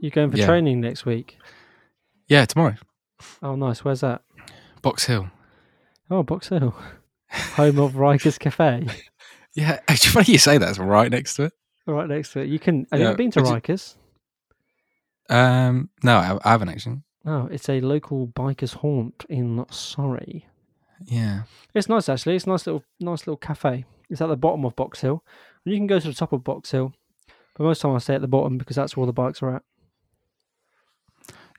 You going for Yeah. training next week? Yeah, tomorrow. Oh, nice. Where's that? Box Hill. Oh, Box Hill, home of Ryka's Cafe, Yeah, actually, funny you say that. It's right next to it. right next to it. You can. Have you Yeah, ever been to would you- Ryka's? Um, no, I, I haven't actually. Oh, it's a local bikers haunt in Surrey. Yeah. It's nice actually. It's a nice little, nice little cafe. It's at the bottom of Box Hill, and you can go to the top of Box Hill. But most time I stay at the bottom because that's where all the bikes are at.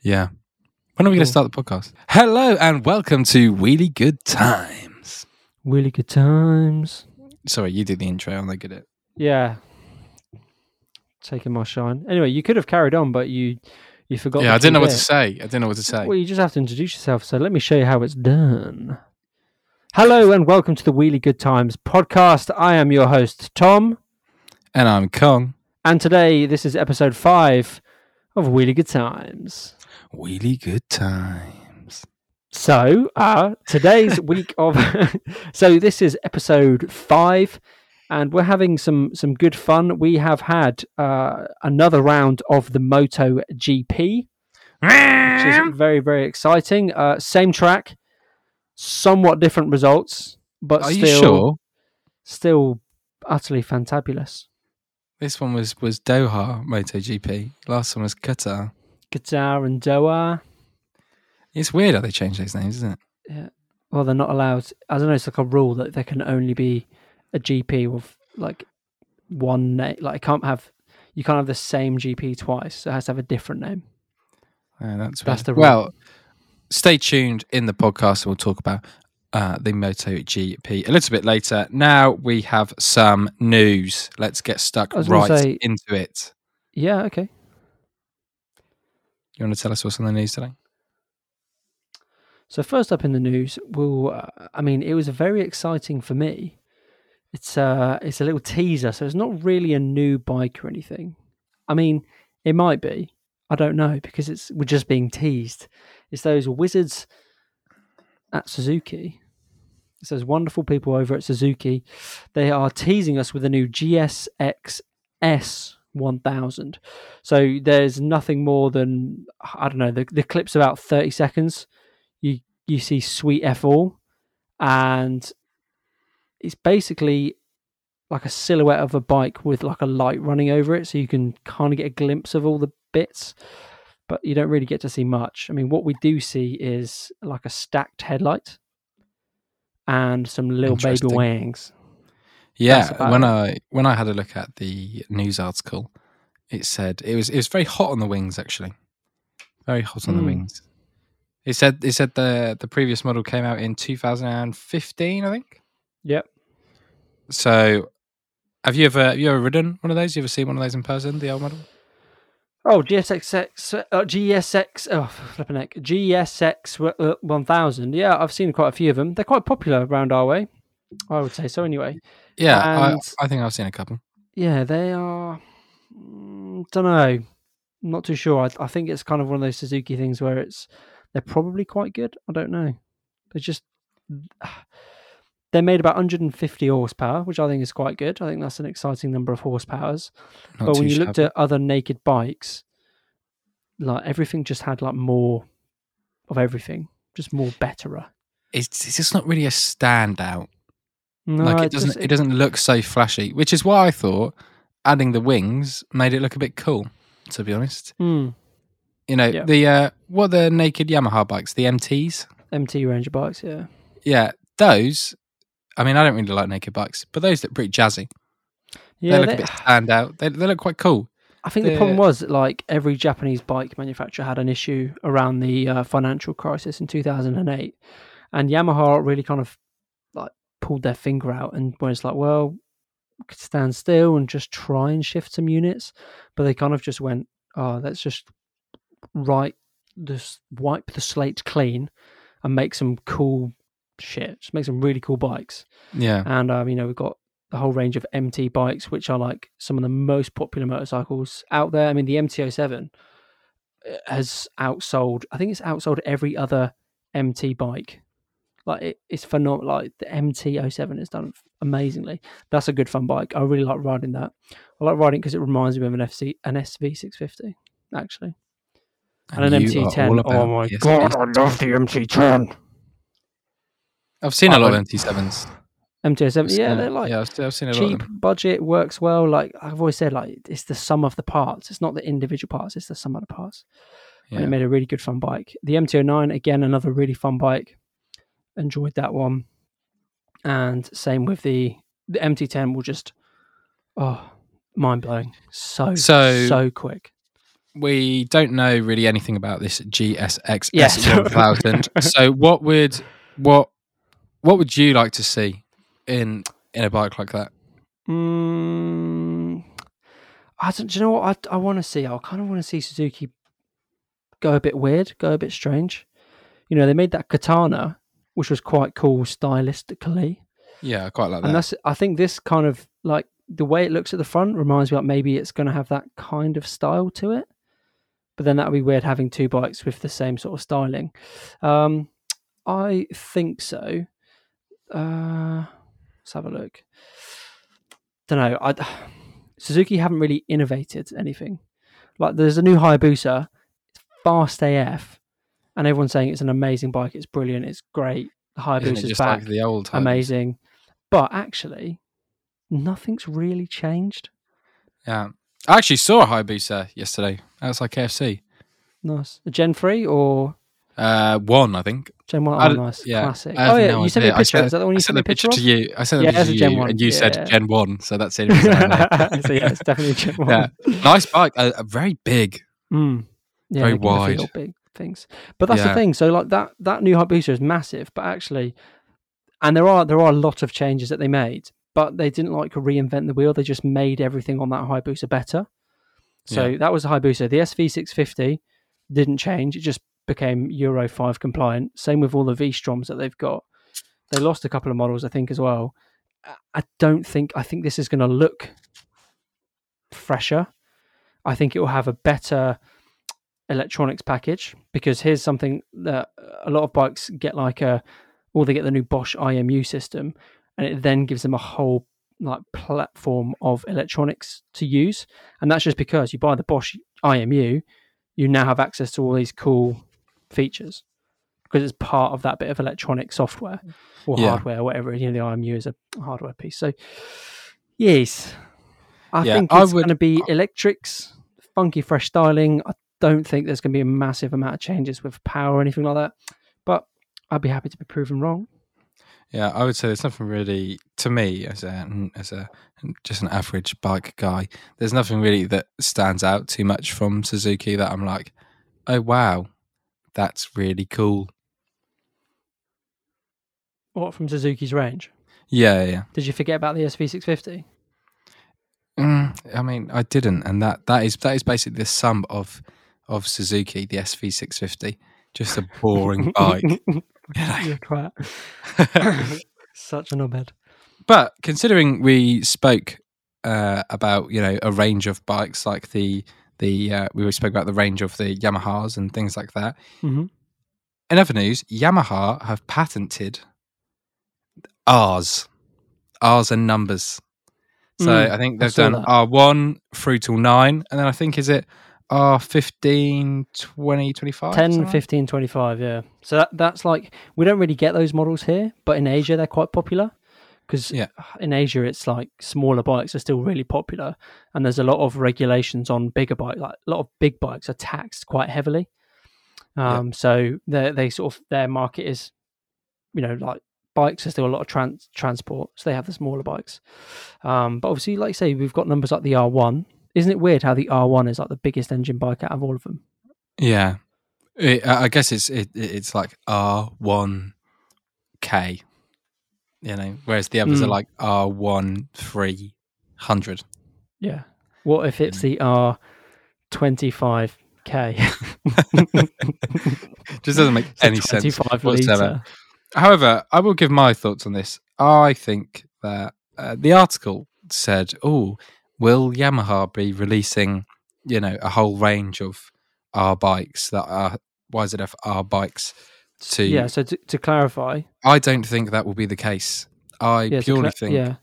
Yeah. When are we going to start the podcast? Hello and welcome to Wheelie Good Times. Really good times. Sorry, you did the intro. I'm not good at Yeah. Taking my shine. Anyway, you could have carried on, but you you forgot. Yeah, I didn't know what to say. I didn't know what to say. Well, you just have to introduce yourself. So let me show you how it's done. Hello and welcome to the Wheelie Good Times podcast. I am your host, Tom, And I'm Kong. and today this is episode five of Wheelie Good Times. Wheelie Good Times. So, uh, today's week of so this is episode five, and we're having some some good fun. We have had uh, another round of the Moto GP, which is very very exciting. Uh, same track, somewhat different results, but Are still you sure? still utterly fantabulous. This one was was Doha MotoGP. Last one was Qatar. Qatar and Doha. It's weird how they change those names, isn't it? Yeah. Well, they're not allowed. I don't know. It's like a rule that there can only be a GP with like one name. Like, it can't have you can't have the same GP twice. So it has to have a different name. Yeah, that's That's weird. the rule. well. Stay tuned in the podcast. And we'll talk about uh, the Moto GP a little bit later. Now we have some news. Let's get stuck I right say- into it. Yeah. Okay. You want to tell us what's on the news today? So first up in the news, well, uh, I mean, it was very exciting for me. It's a it's a little teaser, so it's not really a new bike or anything. I mean, it might be. I don't know because it's we're just being teased. It's those wizards at Suzuki. It's those wonderful people over at Suzuki. They are teasing us with a new GSX S 1000. So there's nothing more than I don't know. The the clip's about 30 seconds you you see sweet f all and it's basically like a silhouette of a bike with like a light running over it so you can kind of get a glimpse of all the bits but you don't really get to see much i mean what we do see is like a stacked headlight and some little baby Interesting. Yeah, when it. I when I had a look at the news article, it said it was it was very hot on the wings actually, very hot on the Mm. wings. It said it said the the previous model came out in 2015, I think. yep So, have you ever have you ever ridden one of those? You ever seen one of those in person? The old model? Oh, GSX, uh, GSX, oh, flipping neck, GSX uh, 1000. Yeah, I've seen quite a few of them. They're quite popular around our way. I would say so anyway. Yeah, I, I think I've seen a couple. Yeah, they are. Mm, don't know. Not too sure. I, I think it's kind of one of those Suzuki things where it's they're probably quite good. I don't know. They're just they're made about 150 horsepower, which I think is quite good. I think that's an exciting number of horsepowers. Not but when you looked at other naked bikes, like everything just had like more of everything, just more betterer. it's it's just not really a standout. No, like it it doesn't just- it doesn't look so flashy, which is why I thought adding the wings made it look a bit cool. To be honest, Hmm, you know Yeah. the uh, what are the naked Yamaha bikes, the MTs. MT Ranger bikes. Yeah. Yeah, those. I mean, I don't really like naked bikes, but those look pretty jazzy. Yeah, they look they- a bit standout. They they look quite cool. I think the the- problem was that, like every Japanese bike manufacturer had an issue around the uh, financial crisis in 2008, and Yamaha really kind of pulled their finger out and was like, well, we could stand still and just try and shift some units, but they kind of just went, oh, let's just write this, wipe the slate clean, and make some cool shit, just make some really cool bikes. Yeah, And um, you know, we've got the whole range of MT bikes, which are like some of the most popular motorcycles out there. I mean, the MT07 uh, has outsold. I think it's outsold every other MT bike. Like it, it's phenomenal. Like the MT07 has done amazingly. That's a good fun bike. I really like riding that. I like riding because it reminds me of an FC, an SV650. actually. And, an MT10. all Oh my the god. I love the MT10. I've seen a lot of wouldn't- MT7s. MT7, yeah, they're like yeah, I've, seen a lot cheap of them. budget works well. Like I've always said, like it's the sum of the parts. It's not the individual parts. It's the sum of the parts. And it made a really good fun bike. The MT09 again, another really fun bike. Enjoyed that one. And same with the the MT10. Will just oh mind blowing. So So- so quick. we don't know really anything about this GSX Yeah, S1000. so what would what what would you like to see in in a bike like that? Mm, I don't. Do you know what I I want to see? I kind of want to see Suzuki go a bit weird, go a bit strange. You know, they made that katana, which was quite cool stylistically, Yeah, I quite like that. and that's. I think this kind of like the way it looks at the front reminds me like maybe it's going to have that kind of style to it. But then that would be weird having two bikes with the same sort of styling. Um, I think so. Uh, let's have a look. Don't know. I Suzuki haven't really innovated anything. Like there's a new Hayabusa, it's fast AF, and everyone's saying it's an amazing bike. It's brilliant. It's great. The it Hayabusa's just back, like the old amazing. But actually, nothing's really changed. Yeah. I actually saw a Hayabusa yesterday outside KFC. Nice. A Gen three or Uh, one, I think. Gen one? Oh, nice. yeah, Classic. Oh yeah, no you sent me a picture. sent- Is that the one you sent the me a picture picture to you. I sent Yeah, the picture a to Gen you, 1, and you yeah. said Gen One, so that's reason so yeah, it's definitely a Gen one. Yeah. Nice bike, uh, uh, very big. Mm. Yeah, Very wide. big things. But that's Yeah. the thing. So like that that new Hayabusa is massive, but actually, and there are there are a lot of changes that they made, but they didn't like reinvent the wheel. They just made everything on that Hayabusa better. So Yeah. that was the Hayabusa. The SV650 didn't change. It just became Euro 5 compliant. Same with all the V-Stroms that they've got. They lost a couple of models, I think, as well. I- I don't think, I think this is going to look fresher. I think it will have a better electronics package because here's something that a lot of bikes get like a, or they get the new Bosch IMU system and it then gives them a whole like platform of electronics to use. And that's just because you buy the Bosch IMU, you now have access to all these cool features because it's part of that bit of electronic software or Yeah. hardware, whatever. You know, the IMU is a hardware piece. So, yes, I Yeah, think it's would- going to be electrics, funky, fresh styling. I don't think there's going to be a massive amount of changes with power or anything like that. But I'd be happy to be proven wrong. Yeah, I would say there's nothing really to me as a as a just an average bike guy. There's nothing really that stands out too much from Suzuki that I'm like, oh wow, that's really cool. What from Suzuki's range? Yeah, yeah. Did you forget about the SV650? Mm, I mean, I didn't, and that that is that is basically the sum of of Suzuki, the SV650, just a boring bike. You're twat. Such a knobhead. But considering we spoke uh, about you know a range of bikes like the the uh, we spoke about the range of the Yamahas and things like that. Mhm. In other news, Yamaha have patented R's, R's and numbers. So Mm, I think they've done that. R one through till nine, and then I think is it R 15, 20, 25? 10, something like that? 15, 25, yeah. So that, that's like, we don't really get those models here, but in Asia, they're quite popular. Because Yeah. in Asia, it's like smaller bikes are still really popular. And there's a lot of regulations on bigger bikes. Like a lot of big bikes are taxed quite heavily. Yeah. Um, So they they sort of, their market is, you know, like bikes are still a lot of trans- transport. So they have the smaller bikes. Um, but obviously, like you say, we've got numbers like the R1. Isn't it weird how the R1 is like the biggest engine bike out of all of them? Yeah, It- I guess it's it, it's like R one K, you know, whereas the others are Mm. like R one three hundred. Yeah. What if it's the R twenty five K? Just doesn't make any sense. Whatsoever. litre. However, I will give my thoughts on this. I think that uh, the article said, "Oh, will Yamaha be releasing, you know, a whole range of R bikes that are YZF R bikes?" To Yeah, so to, to clarify, I don't think that will be the case. I yeah, purely cla- think yeah,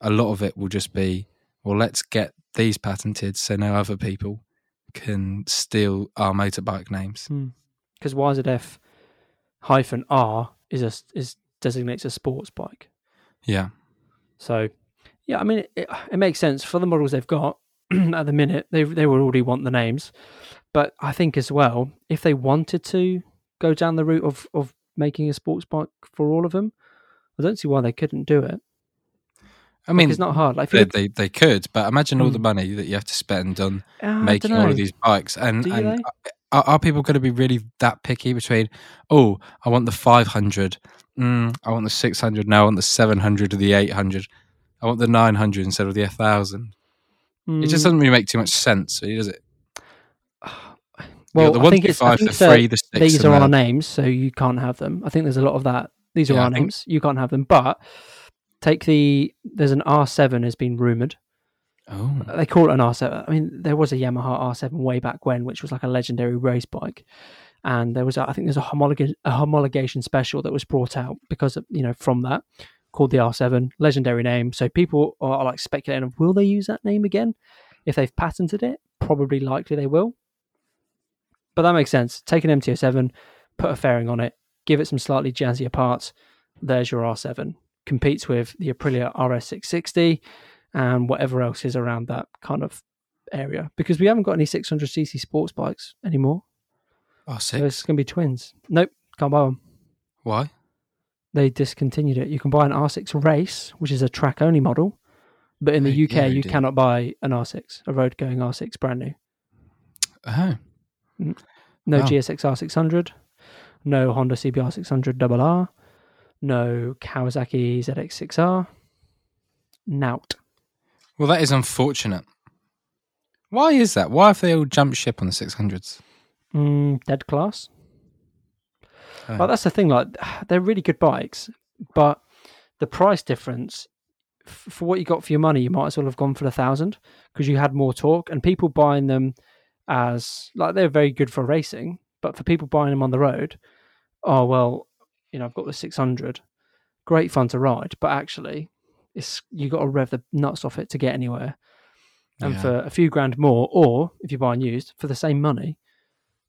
a lot of it will just be, well, let's get these patented so no other people can steal our motorbike names. Hmm. because YZF hyphen R is a is designates a sports bike. Yeah. So, yeah, I mean, it, it makes sense for the models they've got at the minute. They they would already want the names, but I think as well, if they wanted to go down the route of of making a sports bike for all of them, I don't see why they couldn't do it. I mean, it's not hard. Like, they, look- they, they could, but imagine all the Mm. money that you have to spend on I making all of these bikes. And, Do and are, are people going to be really that picky between, oh, I want the 500, mm, I want the 600, Now I want the 700 or the 800, I want the 900 instead of the 1000? It just Mm, doesn't really make too much sense, really, does it? well, the I think it's I think the so- 3, the 6. these are our names, so you can't have them. I think there's a lot of that. These are Yeah, our think- names. You can't have them. But take the there's an R7 has been rumored. Oh, They call it an R7. I mean, there was a Yamaha R7 way back when, which was like a legendary race bike. And there was, a, I think, there's a, homolog- a homologation special that was brought out because of, you know, from that called the R7, legendary name. So people are like speculating of will they use that name again? If they've patented it, probably likely they will. But that makes sense. Take an MT07, put a fairing on it, give it some slightly jazzier parts. There's your R7. Competes with the Aprilia RS660 and whatever else is around that kind of area because we haven't got any 600cc sports bikes anymore. oh So it's going to be twins. Nope, can't buy them. Why? They discontinued it. You can buy an R6 Race, which is a track only model, but in the UK, yeah, you do. cannot buy an R6, a road going R6 brand new. Oh, No Wow. GSX R600, no Honda CBR 600 double R, no Kawasaki ZX6R, Nout. well, that is unfortunate. Why is that? Why have they all jumped ship on the 600s? Mm, dead class. Oh. Well, that's the thing. Like, they're really good bikes, but the price difference f- for what you got for your money, you might as well have gone for the thousand because you had more torque, and people buying them as like they're very good for racing, but for people buying them on the road, oh well, you know, I've got the six hundred, great fun to ride, but actually, it's you got to rev the nuts off it to get anywhere. And Yeah. for a few grand more, or if you're buying used for the same money,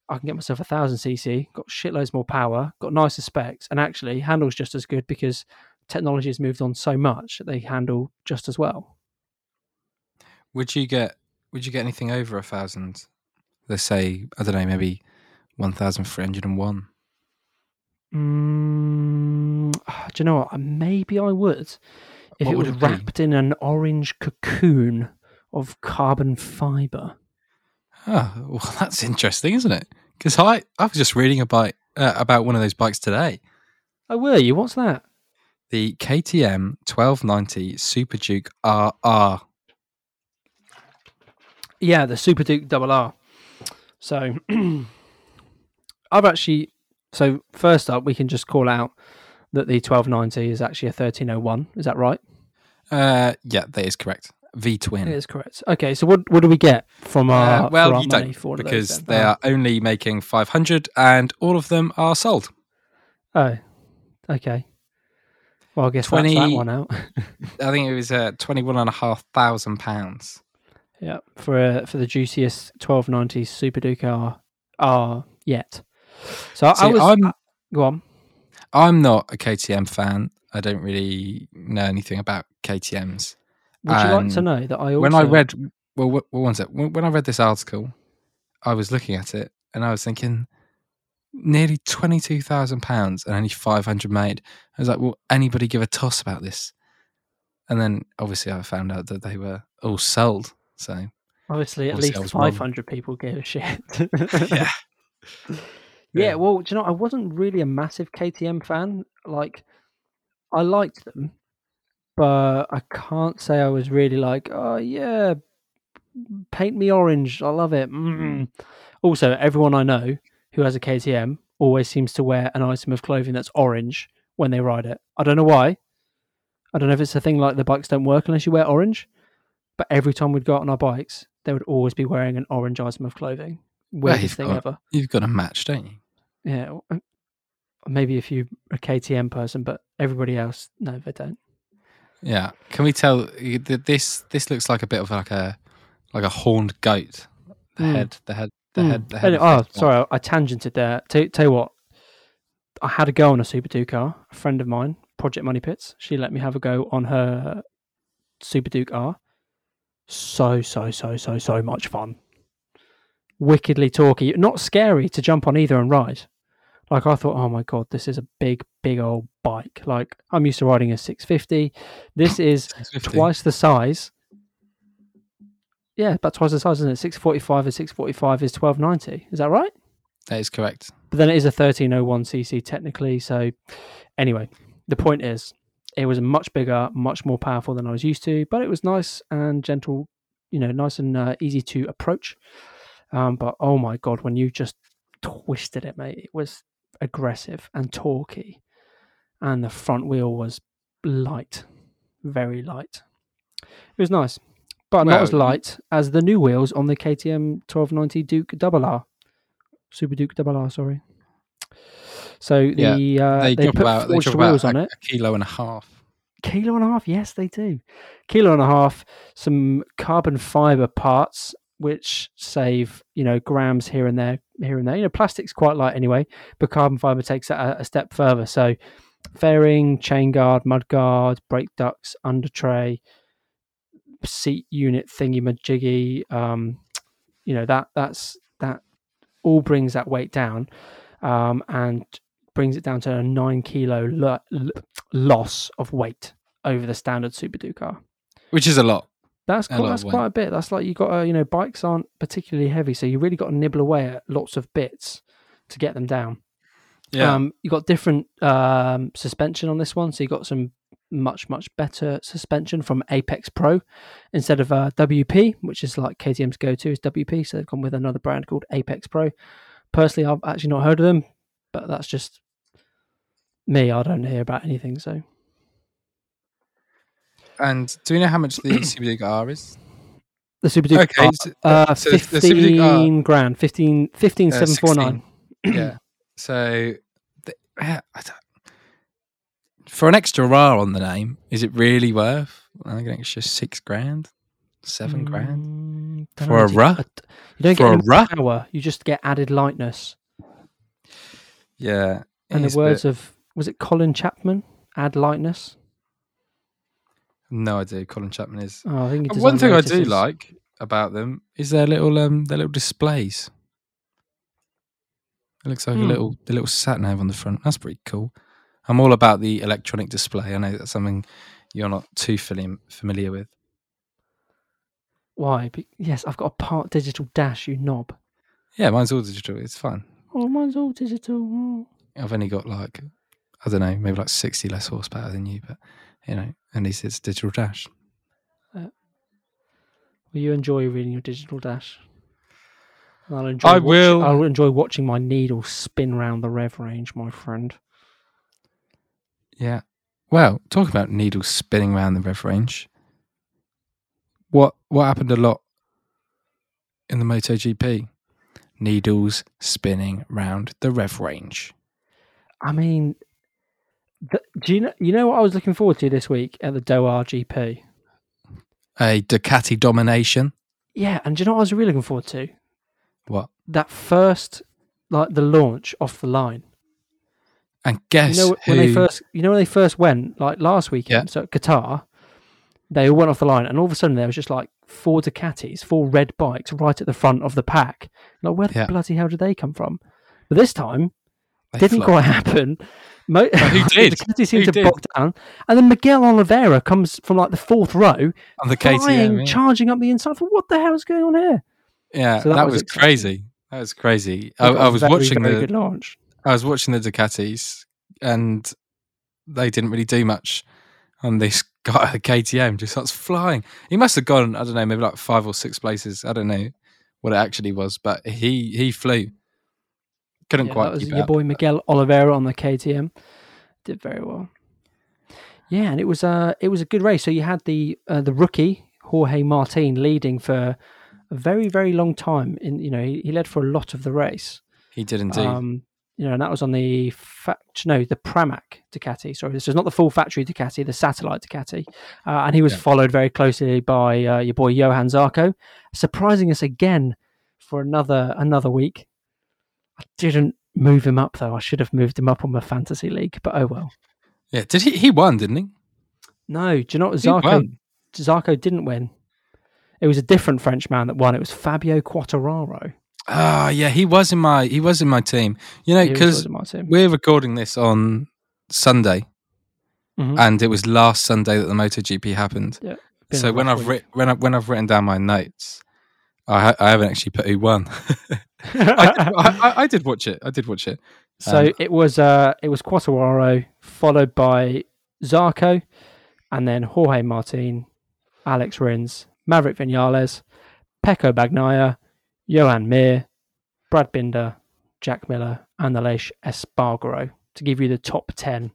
I can get myself a thousand cc, got shitloads more power, got nicer specs, and actually handles just as good because technology has moved on so much that they handle just as well. Would you get Would you get anything over a thousand? Let's say I don't know, maybe one thousand three hundred and one. Mm, do you know what? Maybe I would if What it was it wrapped in an orange cocoon of carbon fiber. Oh, well, that's interesting, isn't it? Because I I was just reading about uh, about one of those bikes today, Oh, were you? What's that? the KTM twelve ninety Super Duke RR. Yeah, the Super Duke Double R. So I've actually so first up we can just call out that the 1290 is actually a 1301. Is that right? Uh, yeah, that is correct. V It twin. is correct. Okay, so what what do we get from our Uh, well, our you money don't for all those because they are only making five hundred, and all of them are sold. Oh, okay. Well, I guess 20 that's that one out. I think it was uh, twenty one and a half thousand pounds. yeah, for uh, for the juiciest 1290 Super Duke R R yet. So I See, was I'm go on. I'm not a KTM fan. I don't really know anything about KTM's. Would you like to um, know that I also When I read, well, what, what was it? When, when I read this article, I was looking at it and I was thinking, nearly twenty two thousand pounds and only five hundred made. I was like, will anybody give a toss about this? And then obviously I found out that they were all sold. So obviously at obviously least 500 people gave a shit. yeah, Yeah, Yeah. well, do you know, I wasn't really a massive KTM fan. Like, I liked them, but I can't say I was really like, oh yeah, paint me orange. I love it. Mm. Also, everyone I know who has a KTM always seems to wear an item of clothing that's orange when they ride it. I don't know why. I don't know if it's a thing like the bikes don't work unless you wear orange, but every time we'd go out on our bikes, they would always be wearing an orange item of clothing. Weirdest you've thing got- ever. you've got a match, don't you? Yeah, maybe if you're a KTM person, but everybody else, no, they don't. Yeah. Can we tell this? This looks like a bit of like a like a horned goat. the Mm. head, the head, the Mm. head, the head. Anyway, oh, sorry, I, I tangented there. Tell, tell you what, I had a go on a Super Duke R. A friend of mine, Project Money Pits, she let me have a go on her Super Duke R. So, so, so, so, so much fun. Wickedly torquey, not scary to jump on either and ride. Like I thought, oh my god, this is a big, big old bike. Like I'm used to riding a 650. This is 650. twice the size. Yeah, about twice the size, isn't it? 645 and 645 is 1290. Is that right? That is correct. But then it is a 1301cc technically. So, anyway, the point is, it was much bigger, much more powerful than I was used to, but it was nice and gentle, you know, nice and uh, easy to approach. Um, but oh my God, when you just twisted it, mate, it was aggressive and torquey. And the front wheel was light, very light. It was nice, but not as light as the new wheels on the KTM 1290 Duke Double R. Super Duke Double R, sorry. So Yeah, the uh, they, they, drop put about, they forged drop wheels on a, it. a kilo and a half. Kilo and a half, yes, they do. Kilo and a half, some carbon fiber parts which save you know grams here and there, here and there. You know, plastic's quite light anyway, but carbon fiber takes that a, a step further. So, fairing, chain guard, mud guard, brake ducts, under tray, seat unit thingy majiggy. Um, you know that that's that all brings that weight down, um, and brings it down to a nine kilo lo- lo- loss of weight over the standard Super Duke R. Which is a lot. That's quite, that's weight. quite a bit. That's like you got to, you know, bikes aren't particularly heavy, so you really got to nibble away at lots of bits to get them down. Yeah. Um, you got different um, suspension on this one, so you got some much much better suspension from Apex Pro instead of uh, WP, which is like KTM's go-to is WP. So they've gone with another brand called Apex Pro. Personally, I've actually not heard of them, but that's just me. I don't hear about anything. So and do we know how much the Super Duke R is? the Super Duke, Okay, R, so- uh, so the Super Duke R- fifteen grand, 15, 15 Uh, 749. yeah. So, the, I don't- for an extra R on the name, is it really worth? I think it's just six grand, seven grand. Mm, don't For know, a it's- You don't For get a any power. You just get added lightness. Yeah. And the words bit- of was it Colin Chapman? Add lightness. No idea. Colin Chapman is. Oh, I think One thing I do like about them is their little um their little displays. It looks like Hmm. a little the little sat nav on the front. That's pretty cool. I'm all about the electronic display. I know that's something you're not too fami- familiar with. Why? Be- yes, I've got a part digital dash. You knob. Yeah, mine's all digital. It's fine. Oh, mine's all digital. Oh. I've only got like I don't know, maybe like sixty less horsepower than you, but you know, at least it's digital dash. Uh, will you enjoy reading your digital dash? And I'll enjoy. I watch- will. I'll enjoy watching my needle spin round the rev range, my friend. Yeah. Well, talk about needles spinning around the rev range. What what happened a lot in the MotoGP? Needles spinning round the rev range. I mean, the, do you know? You know what I was looking forward to this week at the Doha GP? A Ducati domination. Yeah, and do you know what I was really looking forward to? What? That first, like the launch off the line. And guess you know who? when they first, you know when they first went, like last weekend, so at Qatar, they all went off the line, and all of a sudden there was just like four Ducatis, four red bikes right at the front of the pack. Like where Yeah. the bloody hell did they come from? But this time they didn't quite happen. Mo- oh, who did? the Ducati seemed Who to did? bog down, and then Miguel Oliveira comes from like the fourth row, on the flying, KTM. Yeah, charging up the inside. For what the hell is going on here? Yeah, So that, that was, was crazy. That was crazy. I, I was very, watching very the good launch. I was watching the Ducatis, and they didn't really do much on this guy at the KTM. Just starts flying. He must have gone. I don't know, maybe like five or six places. I don't know what it actually was, but he he flew. Couldn't Yeah, quite that was your up. boy Miguel Oliveira on the KTM. Did very well. Yeah, and it was uh it was a good race. So you had the uh, the rookie Jorge Martin leading for a very very long time. In you know he, he led for a lot of the race. He did indeed. Um, you know, and that was on the fact no the Pramac Ducati. Sorry, this is not the full factory Ducati, the satellite Ducati. Uh, and he was Yeah. followed very closely by uh, your boy Johan Zarco, surprising us again for another another week. I didn't move him up though. I should have moved him up on my fantasy league, but oh well. Yeah, did he? He won, didn't he? No, do you know what He Zarco? Zarco didn't win. It was a different French man that won. It was Fabio Quartararo. Ah, yeah, he was in my he was in my team. You know, because in my team. we're recording this on Sunday, Mhm. and it was last Sunday that the MotoGP happened. Been so when I've writ- when I when I've written down my notes, I ha- I haven't actually put who won. I, did, I, I- did watch it. I did watch it. So Um, it was uh it was Quartararo followed by Zarco, and then Jorge Martin, Alex Rins, Maverick Vinales, Pecco Bagnaia, Johan Mir, Brad Binder, Jack Miller, and Aleix Espargaro to give you the top ten.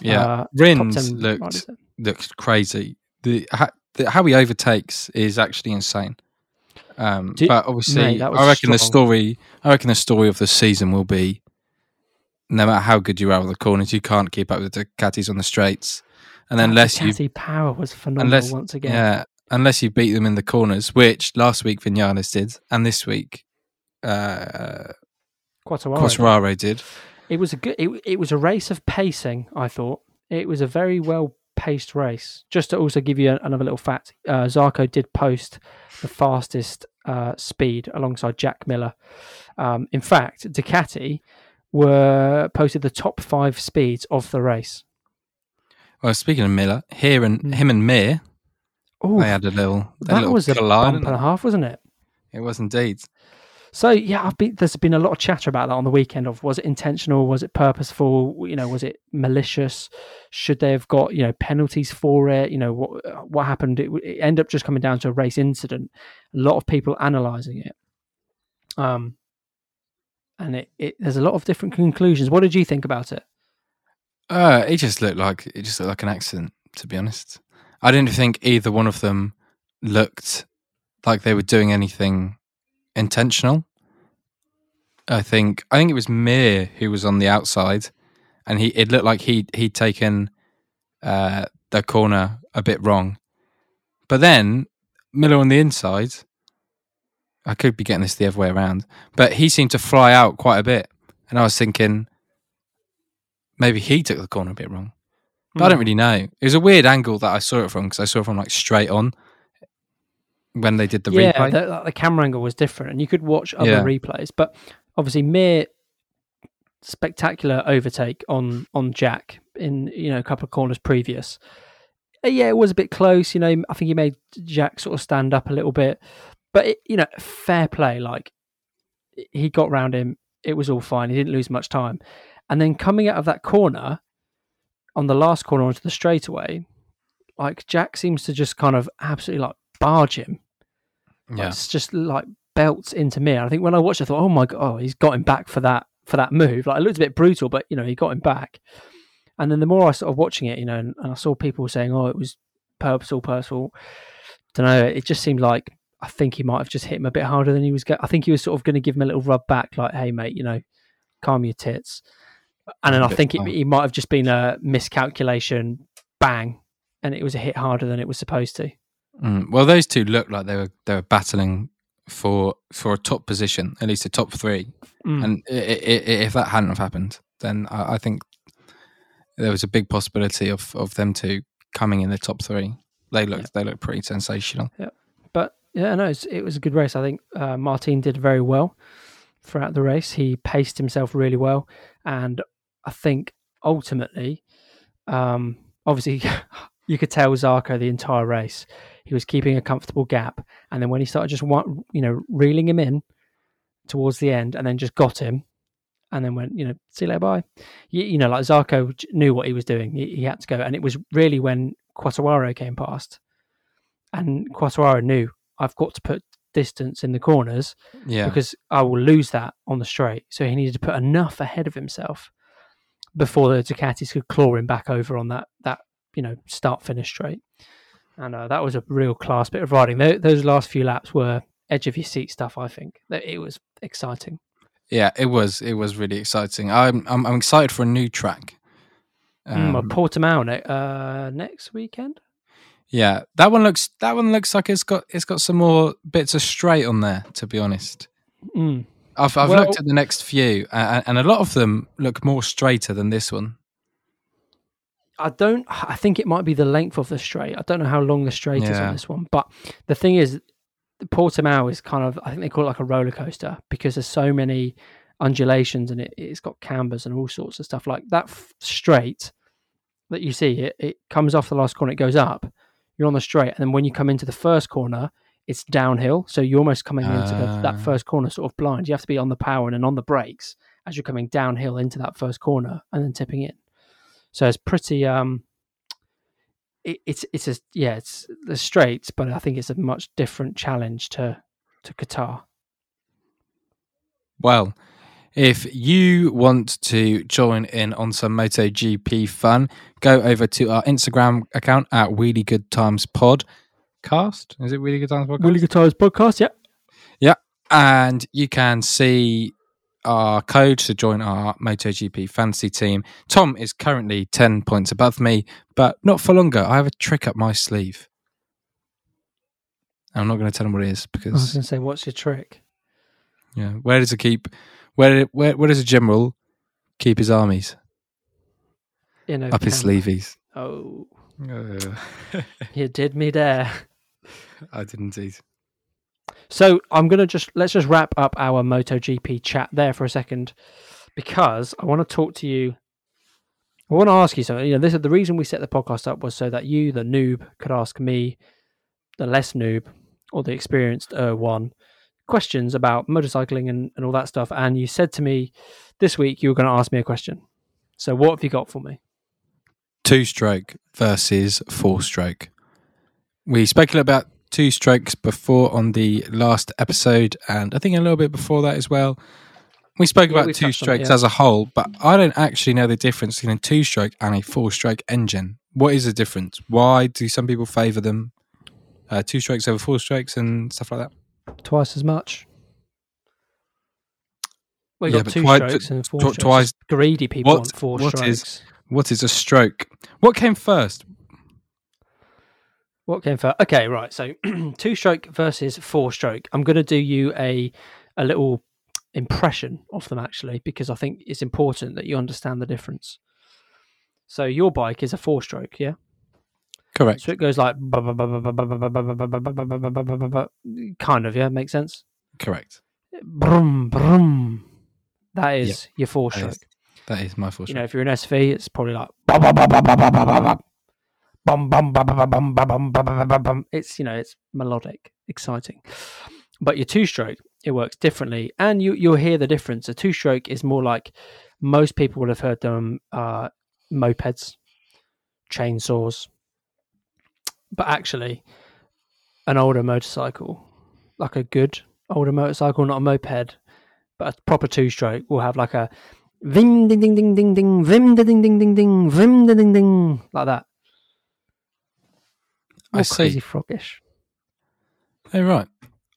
Yeah, uh, Rins 10 looked looked crazy. The, the how he overtakes is actually insane. Um, Do- but obviously, mate, I reckon the story. I reckon the story of the season will be, no matter how good you are with the corners, you can't keep up with the Ducatis on the straights, and That unless you, power was phenomenal unless once again. yeah, unless you beat them in the corners, which last week Vinales did, and this week, uh. Quartararo did. It was a good. It, it was a race of pacing. I thought it was a very well paced race. Just to also give you another little fact, uh, Zarco did post the fastest uh, speed alongside Jack Miller. Um, in fact, Ducati were posted the top five speeds of the race. Well, speaking of Miller, here and Hmm. him and Mir, Oh, they had a little, that little was a collide, bump and a half, wasn't it? It was indeed. So yeah, I've been, there's been a lot of chatter about that on the weekend. Of was it intentional? Was it purposeful? You know, was it malicious? Should they have got you know penalties for it? You know what what happened? It, it ended up just coming down to a race incident. A lot of people analysing it, um, and it, it there's a lot of different conclusions. What did you think about it? Uh, it just looked like it just looked like an accident. To be honest, I didn't think either one of them looked like they were doing anything intentional. I think I think it was Mir who was on the outside, and he it looked like he he'd taken uh, the corner a bit wrong, but then Miller on the inside. I could be getting this the other way around, but he seemed to fly out quite a bit, and I was thinking maybe he took the corner a bit wrong. But I don't Hmm. really know. It was a weird angle that I saw it from because I saw it from like straight on when they did the yeah, replay. The, like, the camera angle was different, and you could watch other Yeah. replays. But obviously, Mir spectacular overtake on on Jack in you know a couple of corners previous. Uh, Yeah, it was a bit close. You know, I think he made Jack sort of stand up a little bit, but it, you know, fair play. Like he got round him, it was all fine. He didn't lose much time, and then coming out of that corner on the last corner onto the straightaway, like Jack seems to just kind of absolutely like barge him. Yeah, It's just like belts into me. I think when I watched, it, I thought, oh my god, oh, he's got him back for that for that move. Like it looked a bit brutal, but you know he got him back. And then the more I sort of watching it, you know, and, and I saw people saying, oh, it was purposeful, purposeful. Don't know. It just seemed like I think he might have just hit him a bit harder than he was. Go- I think he was sort of going to give him a little rub back, like, hey mate, you know, calm your tits. And then I think it, oh. calm. he might have just been a miscalculation, bang, and it was a hit harder than it was supposed to. Mm. Well, those two looked like they were they were battling for for a top position, at least a top three. Mm. And i- i- i- if that hadn't have happened, then I, I think there was a big possibility of of them two coming in the top three. They looked they looked pretty sensational. Yeah, but yeah, no, it was a good race. I think uh, Martin did very well throughout the race. He paced himself really well, and I think ultimately, um, obviously, you could tell Zarco the entire race. He was keeping a comfortable gap, and then when he started just one, you know, reeling him in towards the end, and then just got him, and then went, you know, see you later, bye. You, you know, like Zarco knew what he was doing. He, he had to go, and it was really when Quartararo came past, and Quartararo knew I've got to put distance in the corners Yeah, because I will lose that on the straight. So he needed to put enough ahead of himself before the Ducatis could claw him back over on that that you know start finish straight. And uh, that was a real class bit of riding. Tho- those last few laps were edge of your seat stuff. I think That it was exciting. yeah, it was it was really exciting. I'm I'm, I'm excited for a new track. Mm, Um, Portimao ne- uh, next weekend. Yeah, that one looks that one looks like it's got it's got some more bits of straight on there. To be honest, Mm. I've I've Well- looked at the next few, and, and a lot of them look more straighter than this one. I don't. I think it might be the length of the straight. I don't know how long the straight is on this one, but the thing is, the Portimao is kind of. I think they call it like a roller coaster because there's so many undulations and it, it's got cambers and all sorts of stuff. Like that f- straight that you see, it it comes off the last corner, it goes up. You're on the straight, and then when you come into the first corner, it's downhill. So you're almost coming into the, that Ah. first corner sort of blind. You have to be on the power and then on the brakes as you're coming downhill into that first corner and then tipping in. So it's pretty. Um, it, it's it's a yeah, it's the straights, but I think it's a much different challenge to to Qatar. Well, if you want to join in on some MotoGP fun, go over to our Instagram account at Wheelie Good Times Podcast. Is it Wheelie Good Times Podcast? Wheelie Good Times podcast, yeah. yeah. and you can see our code to join our MotoGP fantasy team. Tom is currently 10 points above me, but not for longer. I have a trick up my sleeve. I'm not going to tell him what it is because I was going to say, what's your trick? yeah, where does it keep, where, where, where does a general keep his armies? You know, Up his camera. sleeveys. Oh, Uh, you did me there. I did indeed. So I'm gonna just let's just wrap up our MotoGP chat there for a second, because I want to talk to you. I want to ask you something. You know, this is the reason we set the podcast up was so that you, the noob, could ask me, the less noob or the experienced uh, one, questions about motorcycling and, and all that stuff. And you said to me this week you were going to ask me a question. So what have you got for me? two stroke versus four stroke. We speculated about two strokes before on the last episode, and I think a little bit before that as well. We spoke Yeah, about we two touched on it, strokes yeah. as a whole, but I don't actually know the difference between a two stroke and a four stroke engine. What is the difference? Why do some people favour them? Uh, two strokes over four strokes and stuff like that. Twice as much. Well, you Yeah, got two twi- strokes and four tw- strokes. twice- Greedy people what- want four what strokes. is- What is a stroke? What came first? What came first? Okay, right. So two stroke versus four stroke. I'm going to do you a a little impression of them actually because I think it's important that you understand the difference. So your bike is a four stroke, yeah. Correct. So it goes like kind of, yeah, makes sense. Correct. Brum brum. That is your four stroke. is, that is my four You stroke. know, if you're an SV, it's probably like bum bum bum bum bum bum bum bum bum bum. It's you know, it's melodic, exciting. But your two stroke, it works differently, and you you'll hear the difference. A two stroke is more like most people would have heard them uh, mopeds, chainsaws, but actually, an older motorcycle, like a good older motorcycle, not a moped, but a proper two stroke, will have like a Vim ding ding ding ding ding vim ding ding ding ding ding vim ding ding ding like that. I More see. crazy froggish. Oh, right.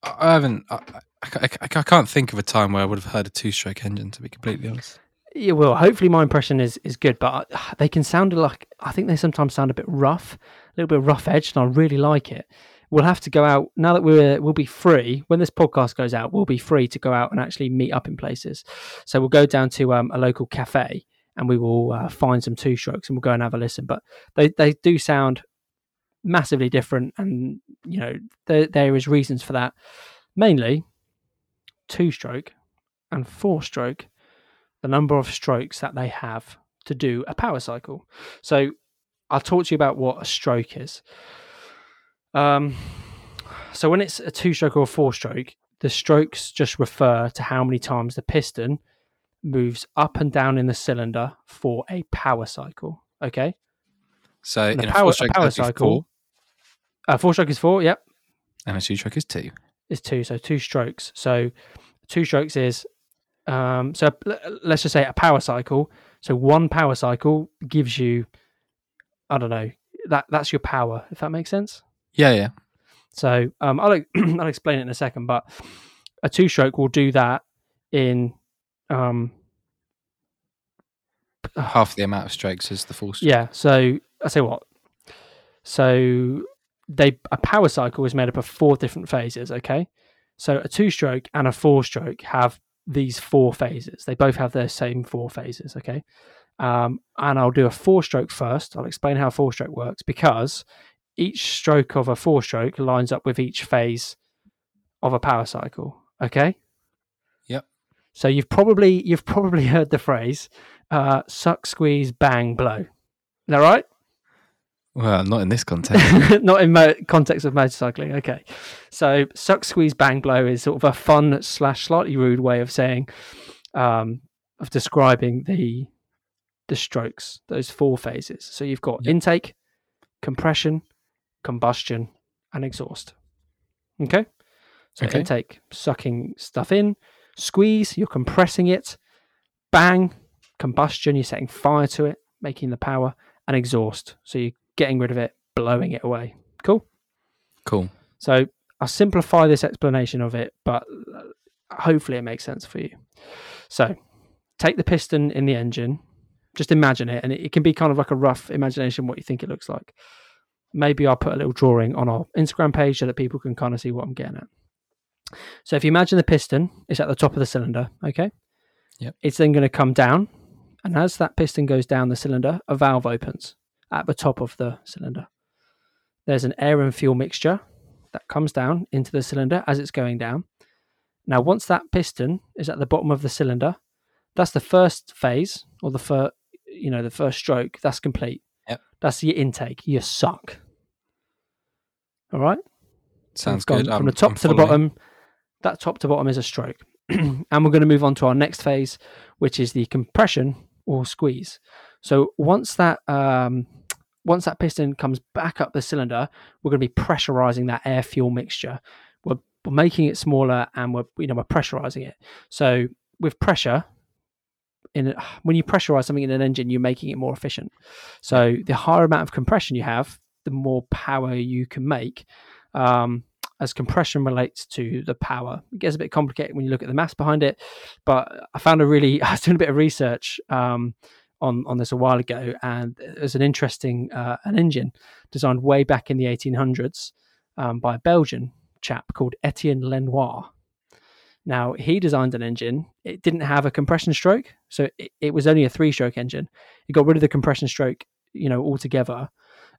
I haven't. I, I, I, I can't think of a time where I would have heard a two-stroke engine. To be completely honest. Yeah, well, hopefully my impression is is good, but they can sound like I think they sometimes sound a bit rough, a little bit rough edged, and I really like it. We'll have to go out now that we're we'll be free when this podcast goes out. We'll be free to go out and actually meet up in places. So we'll go down to um, a local cafe and we will uh, find some two strokes and we'll go and have a listen. But they they do sound massively different, and you know there there is reasons for that. Mainly, two stroke and four stroke the number of strokes that they have to do a power cycle. So I'll talk to you about what a stroke is. Um, so when it's a two stroke or a four stroke, the strokes just refer to how many times the piston moves up and down in the cylinder for a power cycle. Okay. So And in a a power, a power cycle. Four, Uh, four stroke is four. Yep. and a two-stroke is two. is two. So two strokes. So two strokes is um so let's just say a power cycle. So one power cycle gives you I don't know that that's your power if that makes sense. Yeah, yeah. So um I'll I'll explain it in a second, but a two stroke will do that in um Half the amount of strokes as the four-stroke. yeah. So I say what. So they a power cycle is made up of four different phases. Okay, so a two-stroke and a four-stroke have these four phases. They both have their same four phases. Okay, um, and I'll do a four-stroke first. I'll explain how four-stroke works because each stroke of a four-stroke lines up with each phase of a power cycle. Okay. Yep. So you've probably you've probably heard the phrase uh, "suck, squeeze, bang, blow." Is that right? Well, not in this context. Not in mo- context of motorcycling. Okay. So suck, squeeze, bang, blow is sort of a fun slash slightly rude way of saying, um, of describing the the strokes, those four phases. So you've got Yep. intake, compression, combustion, and exhaust. Okay. So Okay. intake, sucking stuff in. Squeeze, you're compressing it. Bang, combustion, you're setting fire to it, making the power. And exhaust, so you're getting rid of it, blowing it away. Cool. cool. So I'll simplify this explanation of it, but uh, hopefully it makes sense for you. So take the piston in the engine, just imagine it, and it, it can be kind of like a rough imagination what you think it looks like. Maybe I'll put a little drawing on our Instagram page so that people can kind of see what I'm getting at. So if you imagine the piston is at the top of the cylinder, okay? Yep. It's then going to come down, and as that piston goes down the cylinder, a valve opens at the top of the cylinder. There's an air and fuel mixture that comes down into the cylinder as it's going down. Now, once that piston is at the bottom of the cylinder, that's the first phase or the first, you know, the first stroke. That's complete. Yep. That's your intake. You suck. All right. Sounds good. From I'm- the top I'm to the bottom, that top to bottom is a stroke. and we're going to move on to our next phase, which is the compression or squeeze. So once that um, once that piston comes back up the cylinder, we're going to be pressurizing that air fuel mixture. We're, we're making it smaller and we're you know we're pressurizing it. So with pressure, in when you pressurize something in an engine, you're making it more efficient. So the higher amount of compression you have, the more power you can make. Um, as compression relates to the power, it gets a bit complicated when you look at the mass behind it. But I found a really, I was doing a bit of research um, on on this a while ago, and there's an interesting uh, an engine designed way back in the 1800s um, by a Belgian chap called Etienne Lenoir. Now he designed an engine. It didn't have a compression stroke, so it, it was only a three-stroke engine. He got rid of the compression stroke, you know, altogether,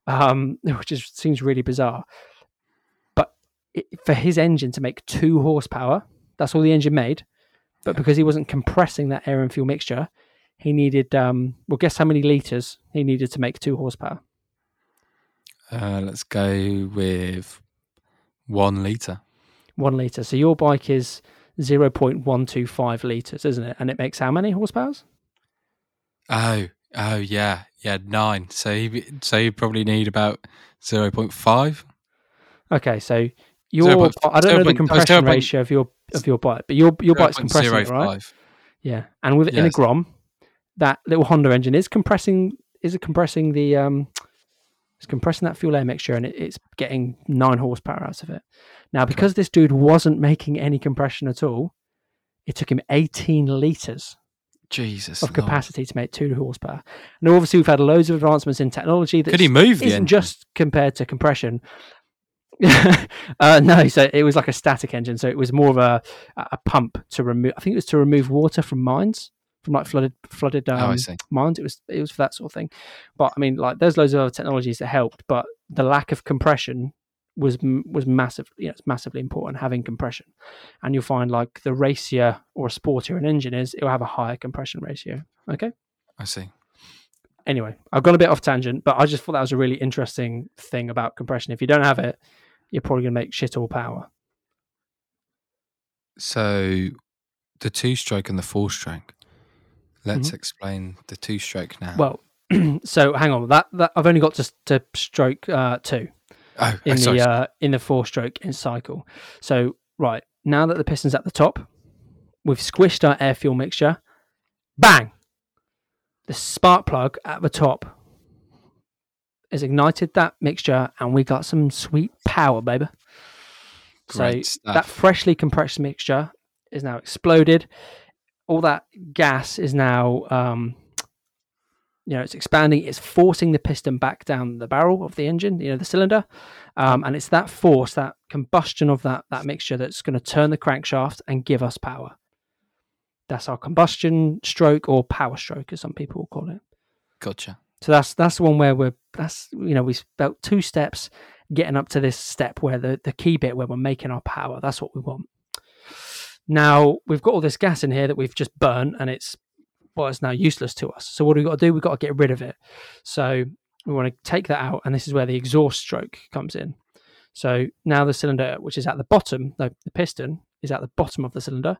um, which is, seems really bizarre. But it, for his engine to make two horsepower, that's all the engine made. But Yeah. because he wasn't compressing that air and fuel mixture, he needed. Um, well, guess how many liters he needed to make two horsepower? Uh, let's go with one liter. One liter. So your bike is zero point one two five liters, isn't it? And it makes how many horsepowers? Oh, oh yeah, yeah, nine. So you, so you probably need about zero point five. Okay, so your point- I don't know the compression 0.0 ratio of your of your bike, but your your bike's compressing it, right? Yeah, and with in a Grom, that little Honda engine is compressing is it compressing the um it's compressing that fuel air mixture and it, it's getting nine horsepower out of it. Now, because this dude wasn't making any compression at all, it took him 18 liters Jesus. of Lord. capacity to make two horsepower. And obviously, we've had loads of advancements in technology that Could he move the isn't engine? just compared to compression. uh, no, so it was like a static engine. So it was more of a a pump to remove. I think it was to remove water from mines, from like flooded flooded um, oh, mines. It was it was for that sort of thing. But I mean, like there's loads of other technologies that helped, but the lack of compression was was massive. You know, it's massively important having compression, and you'll find like the racier or sportier an engine is, it will have a higher compression ratio. Okay. I see. Anyway, I've gone a bit off tangent, but I just thought that was a really interesting thing about compression. If you don't have it, you're probably going to make shit all power. So the two stroke and the four stroke. Let's Mhm. explain the two stroke now. Well, so hang on. That that I've only got to to stroke uh, two. oh, oh, in sorry. the uh, in the four stroke in cycle. So right now that the piston's at the top, we've squished our air fuel mixture. Bang! The spark plug at the top has ignited that mixture, and we got some sweet power, baby. Great so stuff. that freshly compressed mixture is now exploded. All that gas is now um, you know, it's expanding, it's forcing the piston back down the barrel of the engine, you know, the cylinder. Um, and it's that force, that combustion of that, that mixture that's going to turn the crankshaft and give us power. That's our combustion stroke or power stroke, as some people will call it. Gotcha. So that's that's the one where we're that's you know we spent two steps getting up to this step where the the key bit where we're making our power. That's what we want. Now we've got all this gas in here that we've just burnt, and it's well, it's now useless to us. So what do we got to do? We've got to get rid of it. So we want to take that out, and this is where the exhaust stroke comes in. So now the cylinder, which is at the bottom, the, the piston is at the bottom of the cylinder.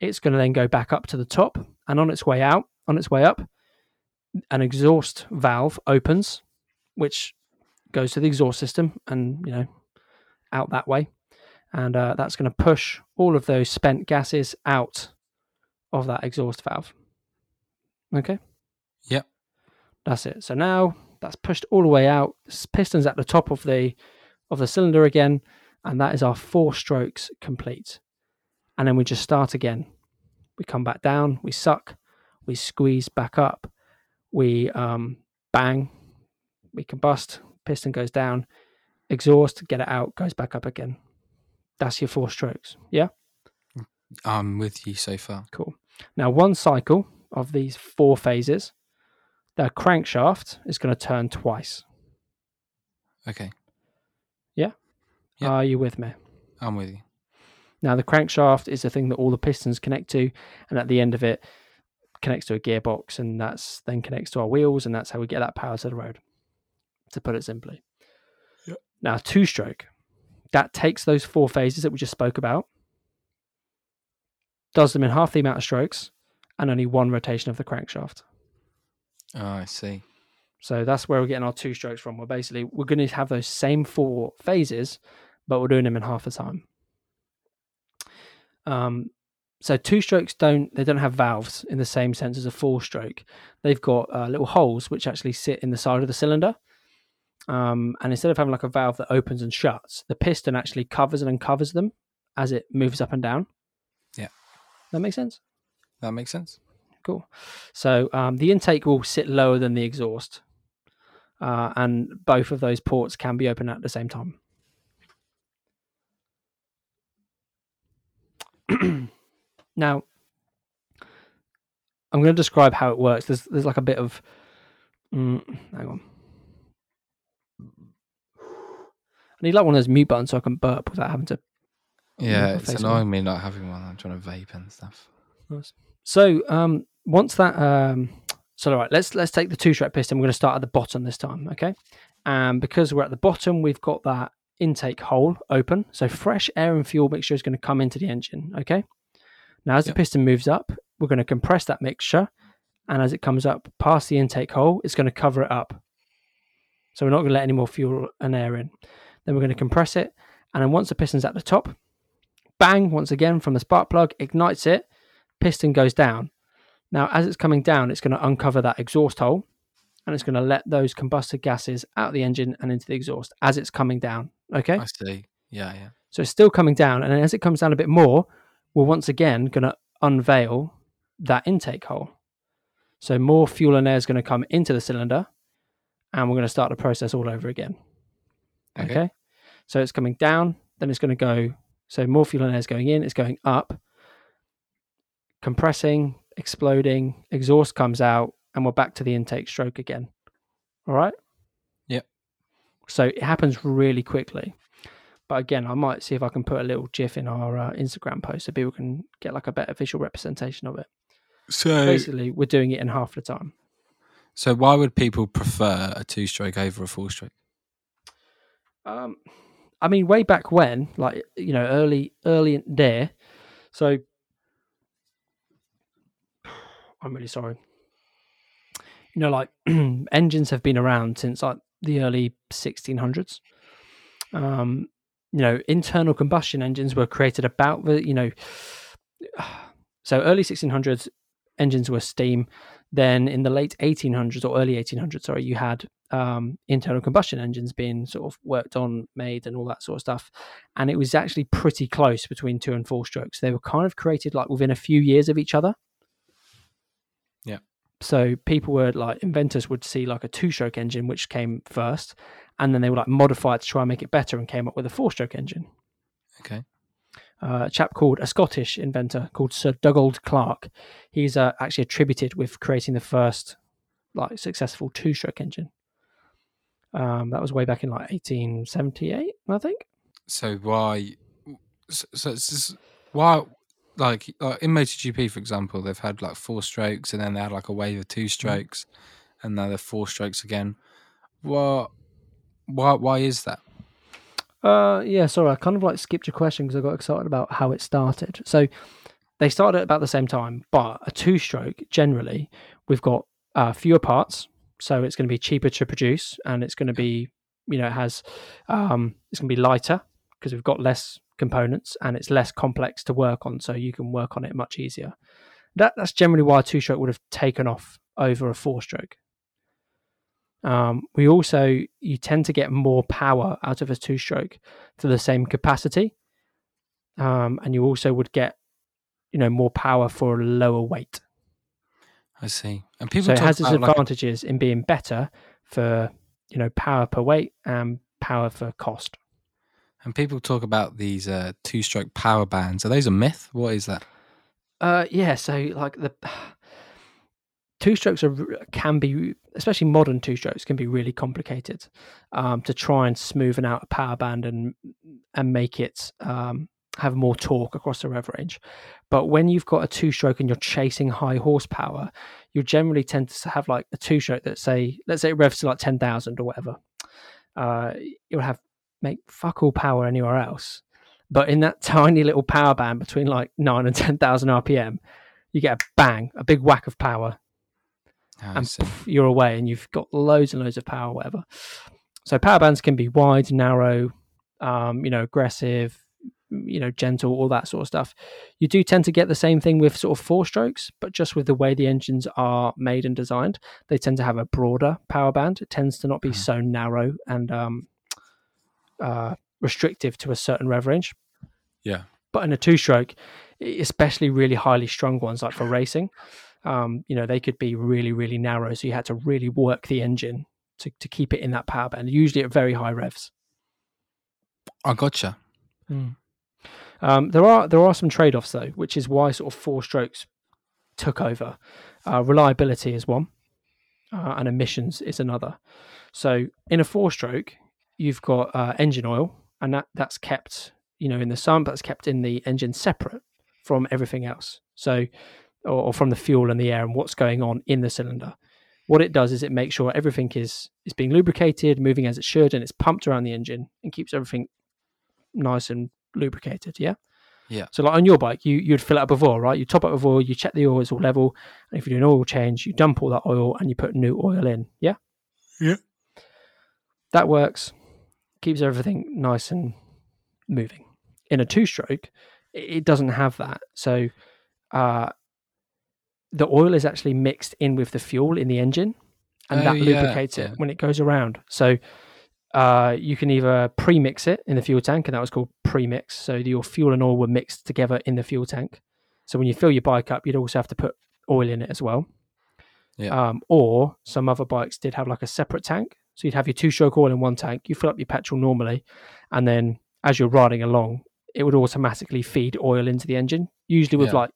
It's going to then go back up to the top, and on its way out, on its way up, an exhaust valve opens, which goes to the exhaust system, and you know, out that way, and uh, that's going to push all of those spent gases out of that exhaust valve. Okay. Yep. That's it. So now that's pushed all the way out. This piston's at the top of the of the cylinder again, and that is our four strokes complete. And then we just start again. We come back down, we suck, we squeeze back up, we um, bang, we combust, piston goes down, exhaust, get it out, goes back up again. That's your four strokes. Yeah? I'm with you so far. Cool. Now, one cycle of these four phases, the crankshaft is going to turn twice. Okay. Yeah? Yeah. Are you with me? I'm with you. Now, the crankshaft is the thing that all the pistons connect to, and at the end of it, connects to a gearbox, and that's then connects to our wheels, and that's how we get that power to the road, to put it simply. Yep. Now, two stroke, that takes those four phases that we just spoke about, does them in half the amount of strokes, and only one rotation of the crankshaft. Oh, I see. So that's where we're getting our two strokes from. We're basically we're going to have those same four phases, but we're doing them in half the time. Um, so two strokes don't they don't have valves in the same sense as a four stroke. They've got uh, little holes which actually sit in the side of the cylinder. Um, and instead of having like a valve that opens and shuts, the piston actually covers and uncovers them as it moves up and down. Yeah. That makes sense. That makes sense. Cool. So um, the intake will sit lower than the exhaust, uh, and both of those ports can be open at the same time. now, I'm going to describe how it works. There's there's like a bit of, mm, hang on. I need like one of those mute buttons so I can burp without having to. Yeah, it's annoying me not having one. I'm trying to vape and stuff. So um, once that um, so all right, let's let's take the two stroke piston. We're going to start at the bottom this time, okay? And because we're at the bottom, we've got that intake hole open, so fresh air and fuel mixture is going to come into the engine, okay? Now, as the piston moves up, we're going to compress that mixture, and as it comes up past the intake hole, it's going to cover it up. So we're not going to let any more fuel and air in. Then we're going to compress it, and then once the piston's at the top, bang once again from the spark plug, ignites it, piston goes down. Now, as it's coming down, it's going to uncover that exhaust hole and it's going to let those combusted gases out of the engine and into the exhaust as it's coming down. Okay. I see. Yeah, yeah. So it's still coming down. And then as it comes down a bit more, we're once again going to unveil that intake hole. So more fuel and air is going to come into the cylinder and we're going to start the process all over again. Okay. Okay. So it's coming down, then it's going to go. So more fuel and air is going in, it's going up, compressing, exploding, exhaust comes out, and we're back to the intake stroke again. All right. Yep. So it happens really quickly. But again, I might see if I can put a little GIF in our uh, Instagram post so people can get like a better visual representation of it. So, Basically, we're doing it in half the time. so why would people prefer a two-stroke over a four-stroke? Um, I mean, way back when, like you know, early, early there. So, I'm really sorry. You know, like engines have been around since like the early 1600s. Um, you know, internal combustion engines were created about the you know, so early 1600s engines were steam. Then in the late 1800s or early 1800s, sorry, you had um, internal combustion engines being sort of worked on, made, and all that sort of stuff. And it was actually pretty close between two and four strokes. They were kind of created like within a few years of each other. Yeah. So people were like inventors would see like a two-stroke engine which came first, and then they would like modify it to try and make it better, and came up with a four-stroke engine. Okay. Uh, a chap called a Scottish inventor called Sir Dugald Clerk. He's uh, actually attributed with creating the first like successful two-stroke engine. Um, that was way back in like 1878, I think. So why? So, so it's why? Like, like in MotoGP, for example, they've had like four strokes, and then they had like a wave of two strokes, and now they're four strokes again. What? Why? Why is that? Uh, yeah, sorry, I kind of like skipped your question because I got excited about how it started. So they started at about the same time, but a two-stroke generally we've got uh, fewer parts, so it's going to be cheaper to produce, and it's going to be, you know, it has, um, it's going to be lighter because we've got less components, and it's less complex to work on, so you can work on it much easier. That that's generally why a two-stroke would have taken off over a four-stroke. Um, we also you tend to get more power out of a two-stroke to the same capacity, um, and you also would get you know more power for a lower weight. I see. And people So it has its about like, advantages in being better for you know power per weight and power for cost. and people talk about these uh, two-stroke power bands. Are those a myth? What is that? Uh, yeah. So like the two strokes are can be, especially modern two strokes, can be really complicated um, to try and smoothen out a power band and and make it um, have more torque across the rev range. But when you've got a two stroke and you're chasing high horsepower, you generally tend to have like a two stroke that say, let's say it revs to like ten thousand or whatever. Uh, you'll have make fuck all power anywhere else. But in that tiny little power band between like nine and ten thousand RPM, you get a bang, a big whack of power, Oh, and you're away, and you've got loads and loads of power, whatever. So power bands can be wide, narrow, um, you know, aggressive, you know, gentle, all that sort of stuff. You do tend to get the same thing with sort of four strokes, but just with the way the engines are made and designed, they tend to have a broader power band. It tends to not be Mhm. so narrow and um, uh, restrictive to a certain rev range. Yeah. But in a two stroke, especially really highly strung ones like for racing, um, you know, they could be really, really narrow. So you had to really work the engine to, to keep it in that power band, usually at very high revs. I gotcha. Um, there are there are some trade offs though, which is why sort of four strokes took over. Uh, reliability is one, uh, and emissions is another. So in a four stroke, you've got uh, engine oil, and that that's kept you know in the sun, but that's kept in the engine separate from everything else. So or, or from the fuel and the air and what's going on in the cylinder. What it does is it makes sure everything is is being lubricated, moving as it should, and it's pumped around the engine and keeps everything nice and lubricated. Yeah. Yeah. So like on your bike, you you'd fill it up with oil, right? You top it with oil, you check the oil is all level, and if you do an oil change, you dump all that oil and you put new oil in. Yeah. Yeah. That works. Keeps everything nice and moving. In a two-stroke, it it doesn't have that. So, uh, the oil is actually mixed in with the fuel in the engine, and Oh, that yeah, lubricates it yeah. when it goes around. So, uh, you can either pre-mix it in the fuel tank, and that was called pre-mix. So your fuel and oil were mixed together in the fuel tank. So when you fill your bike up, you'd also have to put oil in it as well. Yeah. Um, or some other bikes did have like a separate tank. So you'd have your two-stroke oil in one tank. You fill up your petrol normally, and then as you're riding along, it would automatically feed oil into the engine. Usually with Yeah. like,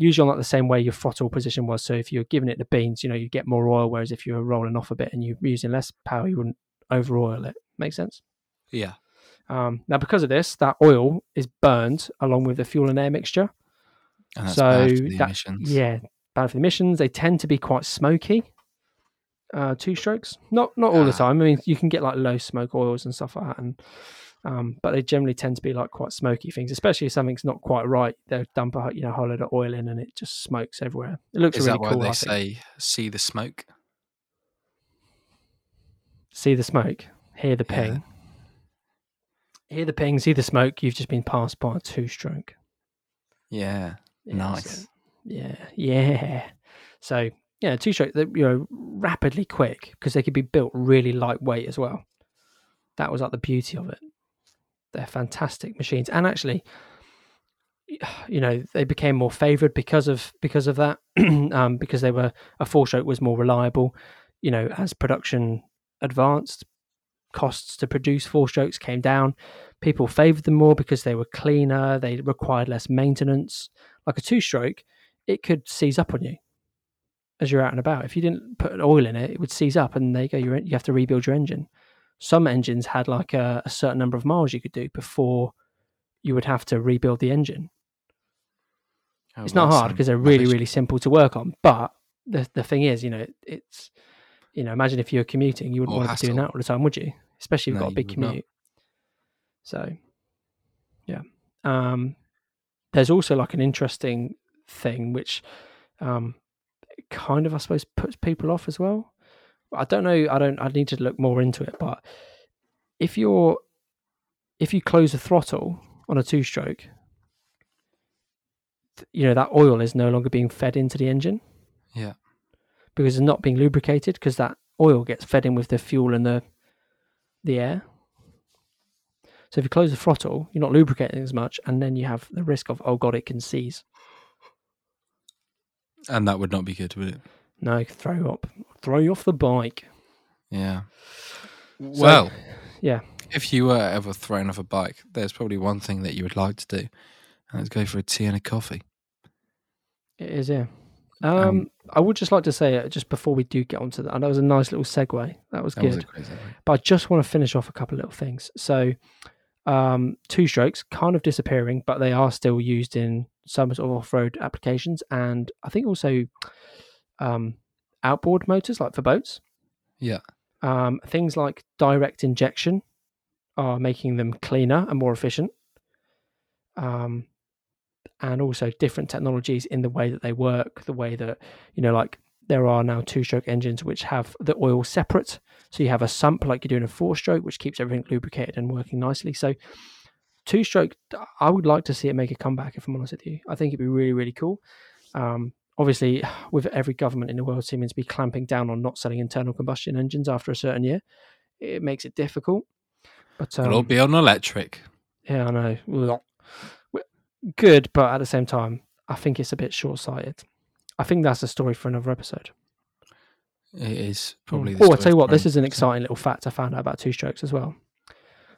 usually not the same way your throttle position was. So if you're giving it the beans, you know, you get more oil. Whereas if you're rolling off a bit and you're using less power, you wouldn't over oil it. Make sense? Yeah. Um, now, because of this, that oil is burned along with the fuel and air mixture. And that's so bad for the that, emissions. yeah, bad for the emissions. They tend to be quite smoky. Uh, two strokes, not not all the Ah. time. I mean, you can get like low smoke oils and stuff like that, and um, but they generally tend to be like quite smoky things. Especially if something's not quite right, they'll dump a you know whole load of oil in, and it just smokes everywhere. It looks Is really that why cool. they I think. say "see the smoke"? See the smoke, hear the ping, hear the ping, see the smoke. You've just been passed by a two stroke. Yeah. Yeah, Nice. so- yeah, yeah. So yeah, two stroke, they're, you know, rapidly quick because they could be built really lightweight as well. That was like the beauty of it. They're fantastic machines, and actually, you know they became more favored because of because of that um, because they were a four stroke was more reliable you know as production advanced costs to produce four strokes came down people favored them more because they were cleaner they required less maintenance. Like a two stroke it could seize up on you as you're out and about. If you didn't put oil in it it would seize up and there you go you you have to rebuild your engine some engines had like a, a certain number of miles you could do before you would have to rebuild the engine. Oh, it's not hard because they're really really simple to work on but the the thing is you know it's you know imagine if you were commuting you wouldn't want to be doing that all the time would you? Especially if you've No, got a big would not. commute. So yeah. Um there's also like an interesting thing which um kind of i suppose puts people off as well i don't know i don't i need to look more into it but if you're if you close the throttle on a two stroke you know that oil is no longer being fed into the engine Yeah. because it's not being lubricated because that oil gets fed in with the fuel and the the air so if you close the throttle you're not lubricating as much and then you have the risk of oh god it can seize And that would not be good, would it? no throw up throw you off the bike Yeah. So- well, yeah if you were ever thrown off a bike, there's probably one thing that you would like to do, and it's go for a tea and a coffee. it is yeah um, Um, I would just like to say uh, just before we do get onto that, and that was a nice little segue. That was That good. was but I just want to finish off a couple of little things. So, um, two strokes kind of disappearing, but they are still used in some sort of off-road applications, and I think also um, outboard motors, like for boats. Yeah. Um, things like direct injection are making them cleaner and more efficient. Um, and also different technologies in the way that they work, the way that, you know, like there are now two stroke engines which have the oil separate. So you have a sump like you do in a four stroke, which keeps everything lubricated and working nicely. So two stroke, I would like to see it make a comeback, if I'm honest with you. I think it'd be really, really cool. Um, obviously, with every government in the world seeming to be clamping down on not selling internal combustion engines after a certain year, it makes it difficult. But um, It'll be on electric. yeah, I know. Good, but at the same time, I think it's a bit short sighted. I think that's a story for another episode. It is probably. the Oh, I tell you what, this is an exciting little fact I found out about two strokes as well.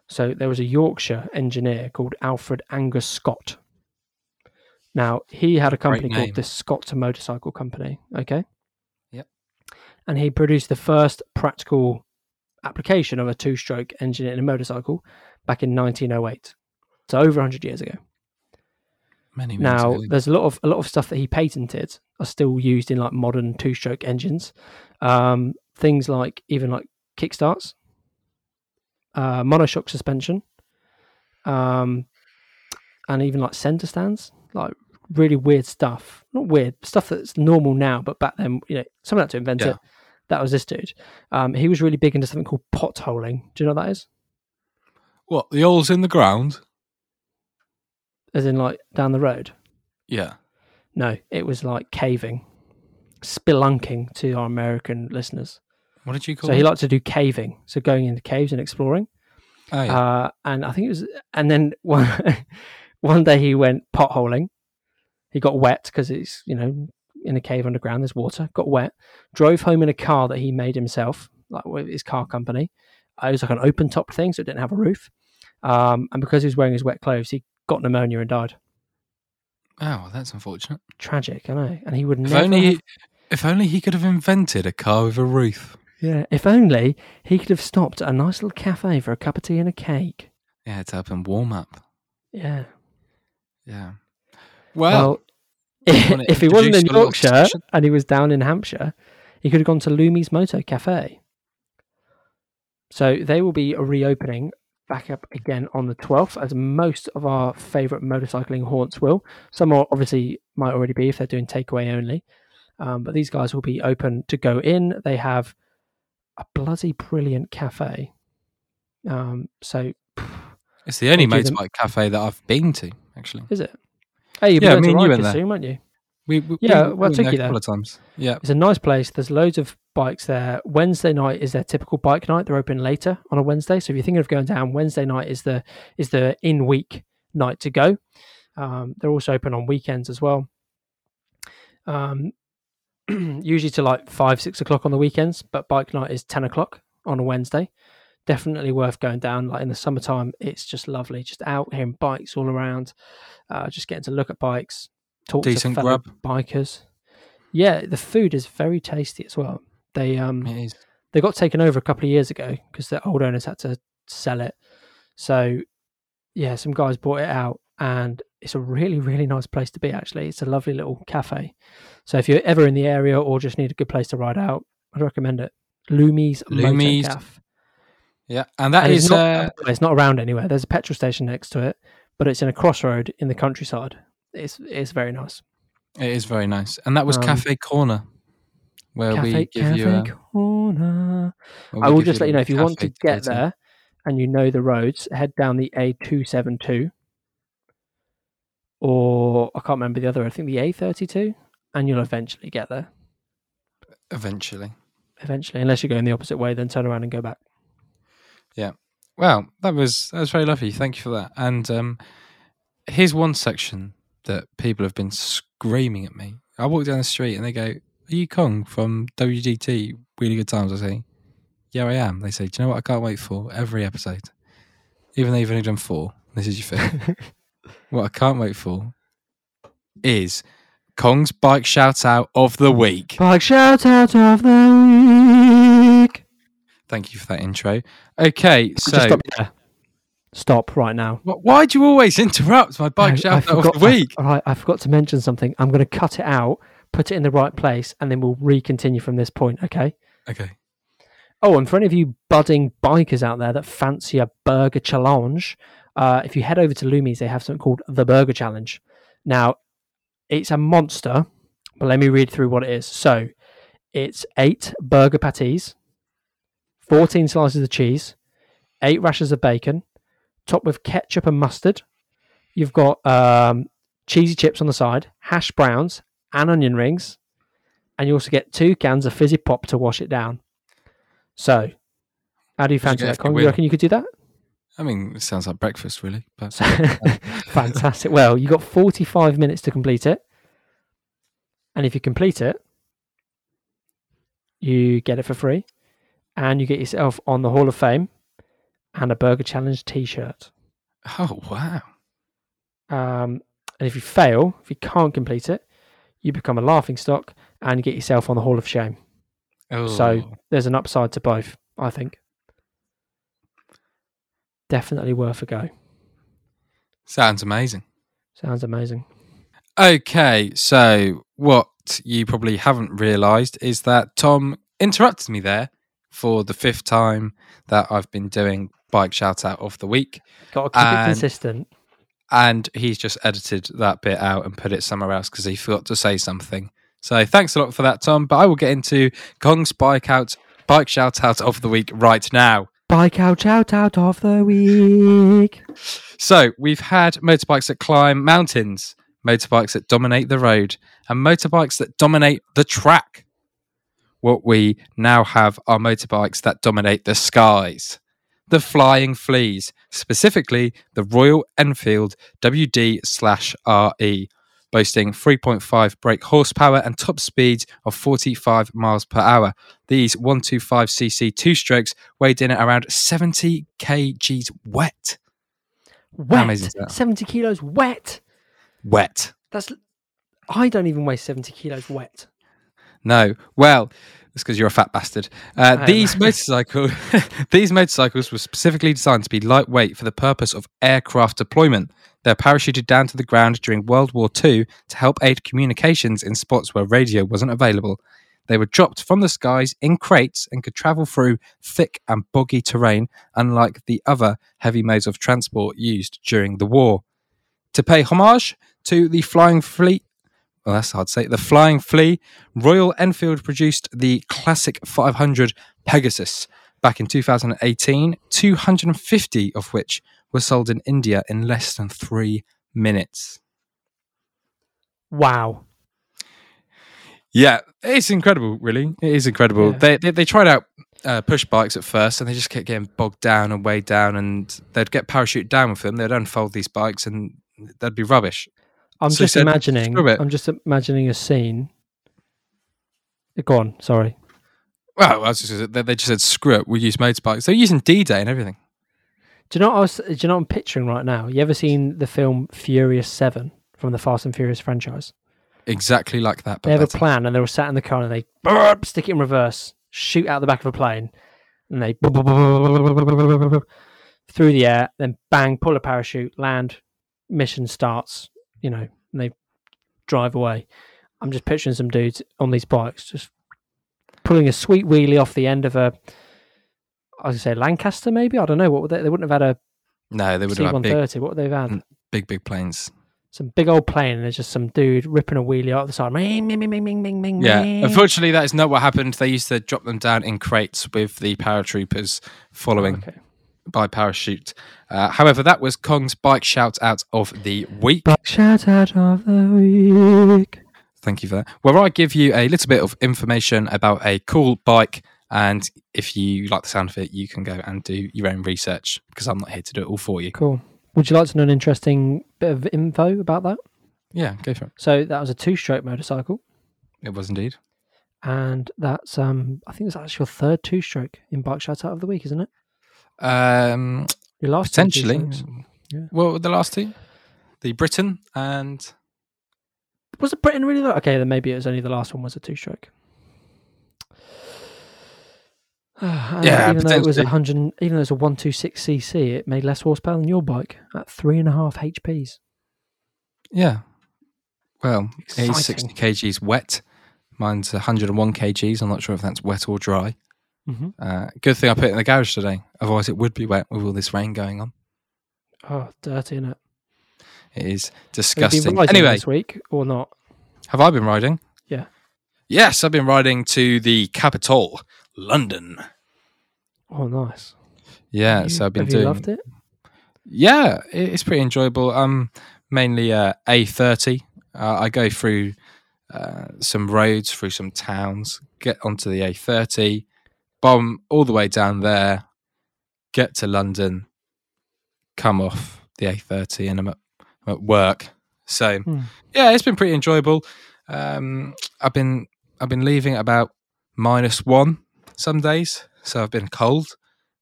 So there was a Yorkshire engineer called Alfred Angus Scott. Now he had a company called the Scott Motorcycle Company. Okay. Yep. And he produced the first practical application of a two-stroke engine in a motorcycle back in 1908. So over 100 years ago. Many moons Now, ago. there's a lot of a lot of stuff that he patented are still used in like modern two-stroke engines. Um, things like even like kickstarts, uh, monoshock suspension, um, and even like center stands. Like really weird stuff. Not weird stuff that's normal now, but back then, you know, someone had to invent Yeah. it. That was this dude. Um, he was really big into something called potholing. Do you know what that is? What the holes in the ground? As in like down the road. Yeah. No, it was like caving, spelunking to our American listeners. What did you call So it? he liked to do caving, so going into caves and exploring. oh, yeah. Uh, and I think it was, and then one one day he went potholing. He got wet because it's you know in a cave underground. There's water. Got wet. Drove home in a car that he made himself, like with his car company. Uh, it was like an open top thing, so it didn't have a roof. Um, and because he was wearing his wet clothes, he got pneumonia and died. oh, that's unfortunate. Tragic, I know. And he would If never. only, have- if only he could have invented a car with a roof. Yeah, if only he could have stopped at a nice little cafe for a cup of tea and a cake. Yeah, to help him warm up. Yeah. Yeah. Well, Well, wanna if he wasn't in Yorkshire and he was down in Hampshire, he could have gone to Loomies Moto Cafe. So they will be reopening back up again on the 12th, as most of our favourite motorcycling haunts will. Some are obviously might already be if they're doing takeaway only. Um, but these guys will be open to go in. They have a bloody brilliant cafe. Um, so it's the only We'll them- motorbike cafe that I've been to, actually. is it? Hey, you'll be Yeah, me to and you went Ryka's there. soon, won't you? We, we, Yeah, we, well, we went you there a couple of times. Yeah. It's a nice place. There's loads of bikes there. Wednesday night is their typical bike night. They're open later on a Wednesday. So if you're thinking of going down, Wednesday night is the is the in week night to go. Um, they're also open on weekends as well. Um, usually to like five, six o'clock on the weekends, but bike night is 10 o'clock on a Wednesday. Definitely worth going down. Like in the summertime, it's just lovely. Just out hearing bikes all around, uh, just getting to look at bikes, talk Decent to fellow grub. bikers. Yeah, the food is very tasty as well. They um they got taken over a couple of years ago because the old owners had to sell it. So yeah, some guys bought it out, and it's a really really nice place to be. Actually, it's a lovely little cafe. So if you're ever in the area or just need a good place to ride out, I'd recommend it. Loomies Loomies, Motor Cafe. Yeah, and that And is it's not, uh, it's not around anywhere. There's a petrol station next to it, but it's in a crossroad in the countryside. It's it's very nice. it is very nice, and that was Um, Cafe Corner, where Cafe, we give cafe you. A, corner. I will just let you know if you want to get there and you know the roads, head down the A272 or I can't remember the other. I think the A32, and you'll eventually get there. eventually. Eventually, unless you're going the opposite way, then turn around and go back. Well, that was that was very lovely. Thank you for that. And um, here's one section that people have been screaming at me. I walk down the street and they go, "Are you Kong from WDT? Really good times." I say, "Yeah, I am." They say, "Do you know what I can't wait for every episode, even though you've only done four. This is your fifth. what I can't wait for is Kong's bike shout out of the week." Bike shout out of the week. Thank you for that intro. Okay, Just so stop. Stop right now. why do you always interrupt my bike shout out forgot- of the week? I, all right, I forgot to mention something. I'm going to cut it out, put it in the right place, and then we'll re-continue from this point. Okay. Okay. Oh, and for any of you budding bikers out there that fancy a burger challenge, uh, if you head over to Loomies, they have something called the Burger Challenge. Now, it's a monster, but let me read through what it is. So, it's eight burger patties, 14 slices of cheese, eight rashers of bacon, topped with ketchup and mustard. You've got um, cheesy chips on the side, hash browns, and onion rings. And you also get two cans of fizzy pop to wash it down. So, how do you fancy that, Con? You reckon you could do that? I mean, it sounds like breakfast, really. But fantastic. Well, you got 45 minutes to complete it. And if you complete it, you get it for free. And you get yourself on the Hall of Fame and a Burger Challenge t shirt. oh wow, Um, and if you fail, if you can't complete it, you become a laughing stock and you get yourself on the Hall of Shame. oh, So there's an upside to both, I think. Definitely worth a go. sounds amazing. Sounds amazing. Okay, so what you probably haven't realised is that Tom interrupted me there for the fifth time that I've been doing bike shout out of the week, Got to keep it consistent. and he's just edited that bit out and put it somewhere else because he forgot to say something. So thanks a lot for that, Tom. But I will get into Kong's bike out bike shout out of the week right now. Bike out shout out of the week. So we've had motorbikes that climb mountains, motorbikes that dominate the road, and motorbikes that dominate the track. What we now have are motorbikes that dominate the skies. The Flying Fleas, specifically the Royal Enfield WD slash RE, boasting 3.5 brake horsepower and top speeds of 45 miles per hour. These 125cc two strokes weighed in at around 70 kgs wet. Wet. amazing 70 kilos wet. Wet. That's. I don't even weigh 70 kilos wet. No. Well, it's because you're a fat bastard. Uh, these motorcycle, these motorcycles were specifically designed to be lightweight for the purpose of aircraft deployment. They're parachuted down to the ground during World War II to help aid communications in spots where radio wasn't available. They were dropped from the skies in crates and could travel through thick and boggy terrain, unlike the other heavy modes of transport used during the war. To pay homage to the Flying Fleet, well, that's hard to say, the Flying Flea, Royal Enfield produced the classic 500 Pegasus back in 2018, 250 of which were sold in India in less than three minutes. Wow. Yeah, it's incredible, really. It is incredible. Yeah. They, they they tried out uh, push bikes at first, and they just kept getting bogged down and weighed down, and they'd get parachuted down with them. They'd unfold these bikes, and that'd be rubbish. I'm So just imagining. I'm just imagining a scene. Go on. Sorry. Well, I was just, they they just said screw it. We'll use motorbikes. They're using D-Day and everything. Do you know what I was? Do you know I'm picturing right now? You ever seen the film Furious Seven from the Fast and Furious franchise? Exactly like that. They have a plan, and they were sat in the car, and they burp, stick it in reverse, shoot out the back of a plane, and they through the air, then bang, pull a parachute, land, mission starts. You know, and they drive away. I'm just picturing some dudes on these bikes just pulling a sweet wheelie off the end of a. I was say Lancaster, maybe I don't know. What they? They wouldn't have had a No, they would C have one had big. What would they've had? Big, big planes. Some big old plane, and there's just some dude ripping a wheelie out the side. Ming, ming, ming, ming, ming, ming, Yeah. Unfortunately, that is not what happened. They used to drop them down in crates with the paratroopers oh, following Okay. By parachute. Uh, however, that was Kong's bike shout out of the week. But shout out of the week. Thank you for that. Where I give you a little bit of information about a cool bike, and if you like the sound of it, you can go and do your own research because I'm not here to do it all for you. Cool. Would you like to know an interesting bit of info about that? Yeah, go for it. So that was a two-stroke motorcycle, It was indeed. and that's um, I think it's actually your third two-stroke in bike shout out of the week, isn't it? Um, Your last two potentially. two-strokes. Yeah. What were the last two? The Britten and Was it Britten really? Though? Okay, then maybe it was only the last one was a two-stroke. And Yeah, even though it was a potentially. hundred, even though it's a one two six cc, it made less horsepower than your bike at three and a half HPs. yeah. Well, it's Exciting. 60 kgs wet. Mine's 101 kgs. I'm not sure if that's wet or dry. Mm-hmm. Uh, good thing I put it in the garage today. Otherwise, it would be wet with all this rain going on. Oh, dirty, innit? It is you been disgusting. Anyway, this week or not? have I been riding? Yeah. Yes, I've been riding to the capital, London. Oh, nice. Yeah, You- so I've been doing. you loved it? Yeah, it's pretty enjoyable. I'm mainly uh, A30. Uh, I go through uh, some roads, through some towns, get onto the A30, bomb all the way down there, get to London, come off the A30, and I'm at, I'm at work. So Hmm. yeah, it's been pretty enjoyable. Um, I've been I've been leaving at about minus one some days, so I've been cold.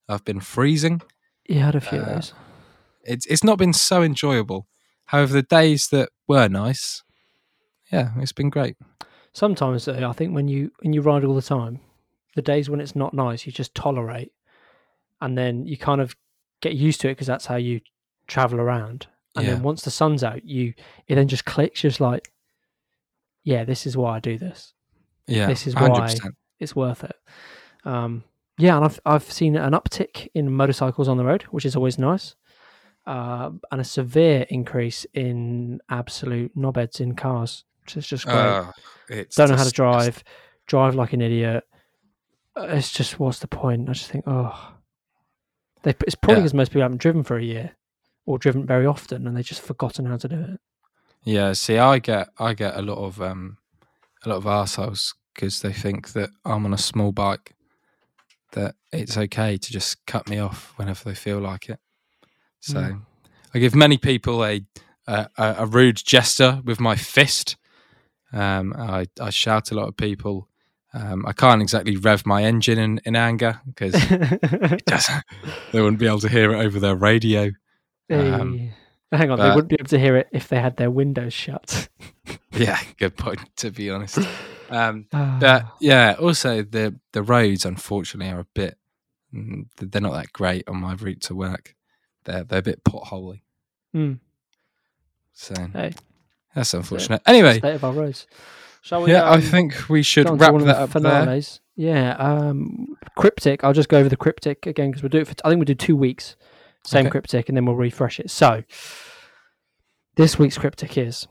I've been freezing You had a few Uh, of those. it's it's not been so enjoyable. However, the days that were nice, yeah, it's been great. Sometimes though, I think when you when you ride all the time, the days when it's not nice, you just tolerate, and then you kind of get used to it because that's how you travel around. And Yeah. then once the sun's out, you it then just clicks. Just like, yeah, this is why I do this. Yeah, This is 100%. It's worth it. Um, yeah, and I've I've seen an uptick in motorcycles on the road, which is always nice, uh, and a severe increase in absolute knobheads in cars, which is just great. It's don't know how to drive, drive like an idiot. It's just what's the point? I just think, oh, they, it's probably Yeah. because most people haven't driven for a year or driven very often, and they've just forgotten how to do it. Yeah, see, I get I get a lot of um a lot of arseholes because they think that I'm on a small bike, that it's okay to just cut me off whenever they feel like it. So Mm. I give many people a a, a a rude gesture with my fist. Um, I I shout a lot of people. Um, I can't exactly rev my engine in, in anger because. They wouldn't be able to hear it over their radio. Um, Hey. Hang on, they wouldn't be able to hear it if they had their windows shut. Yeah, good point. To be honest. Um, Ah. But yeah, also the the roads unfortunately are a bit mm, they're not that great on my route to work. They're they're a bit potholy. Hmm. So Hey. that's unfortunate. Anyway, state of our roads. Shall we? yeah, I um, think we should go on to wrap that up there. Yeah, um, cryptic. I'll just go over the cryptic again because we'll do it for. I think we'll do two weeks, same Okay. cryptic, and then we'll refresh it. So, this week's cryptic is: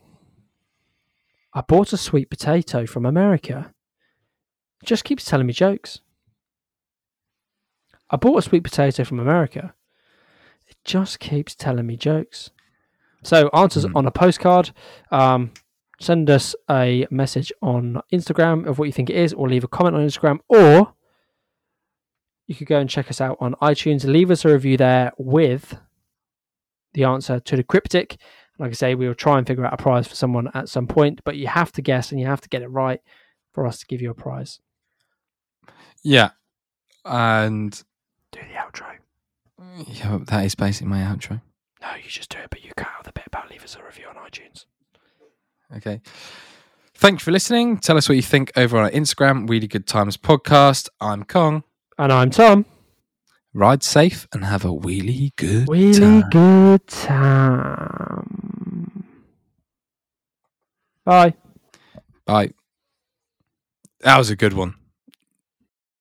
I bought a sweet potato from America. It just keeps telling me jokes. I bought a sweet potato from America. It just keeps telling me jokes. So answers Hmm. on a postcard. Um, send us a message on Instagram of what you think it is, or leave a comment on Instagram, or you could go and check us out on iTunes. Leave us a review there with the answer to the cryptic, Like I say, we will try and figure out a prize for someone at some point, but you have to guess and you have to get it right for us to give you a prize. Yeah. And Do the outro. yeah, that is basically my outro. No, you just do it, but you cut out the bit about leave us a review on iTunes. Okay. Thank you for listening. Tell us what you think over on our Instagram, Really Good Times Podcast. I'm Kong. And I'm Tom. Ride safe and have a wheelie good Really time. good time. Bye. Bye. That was a good one.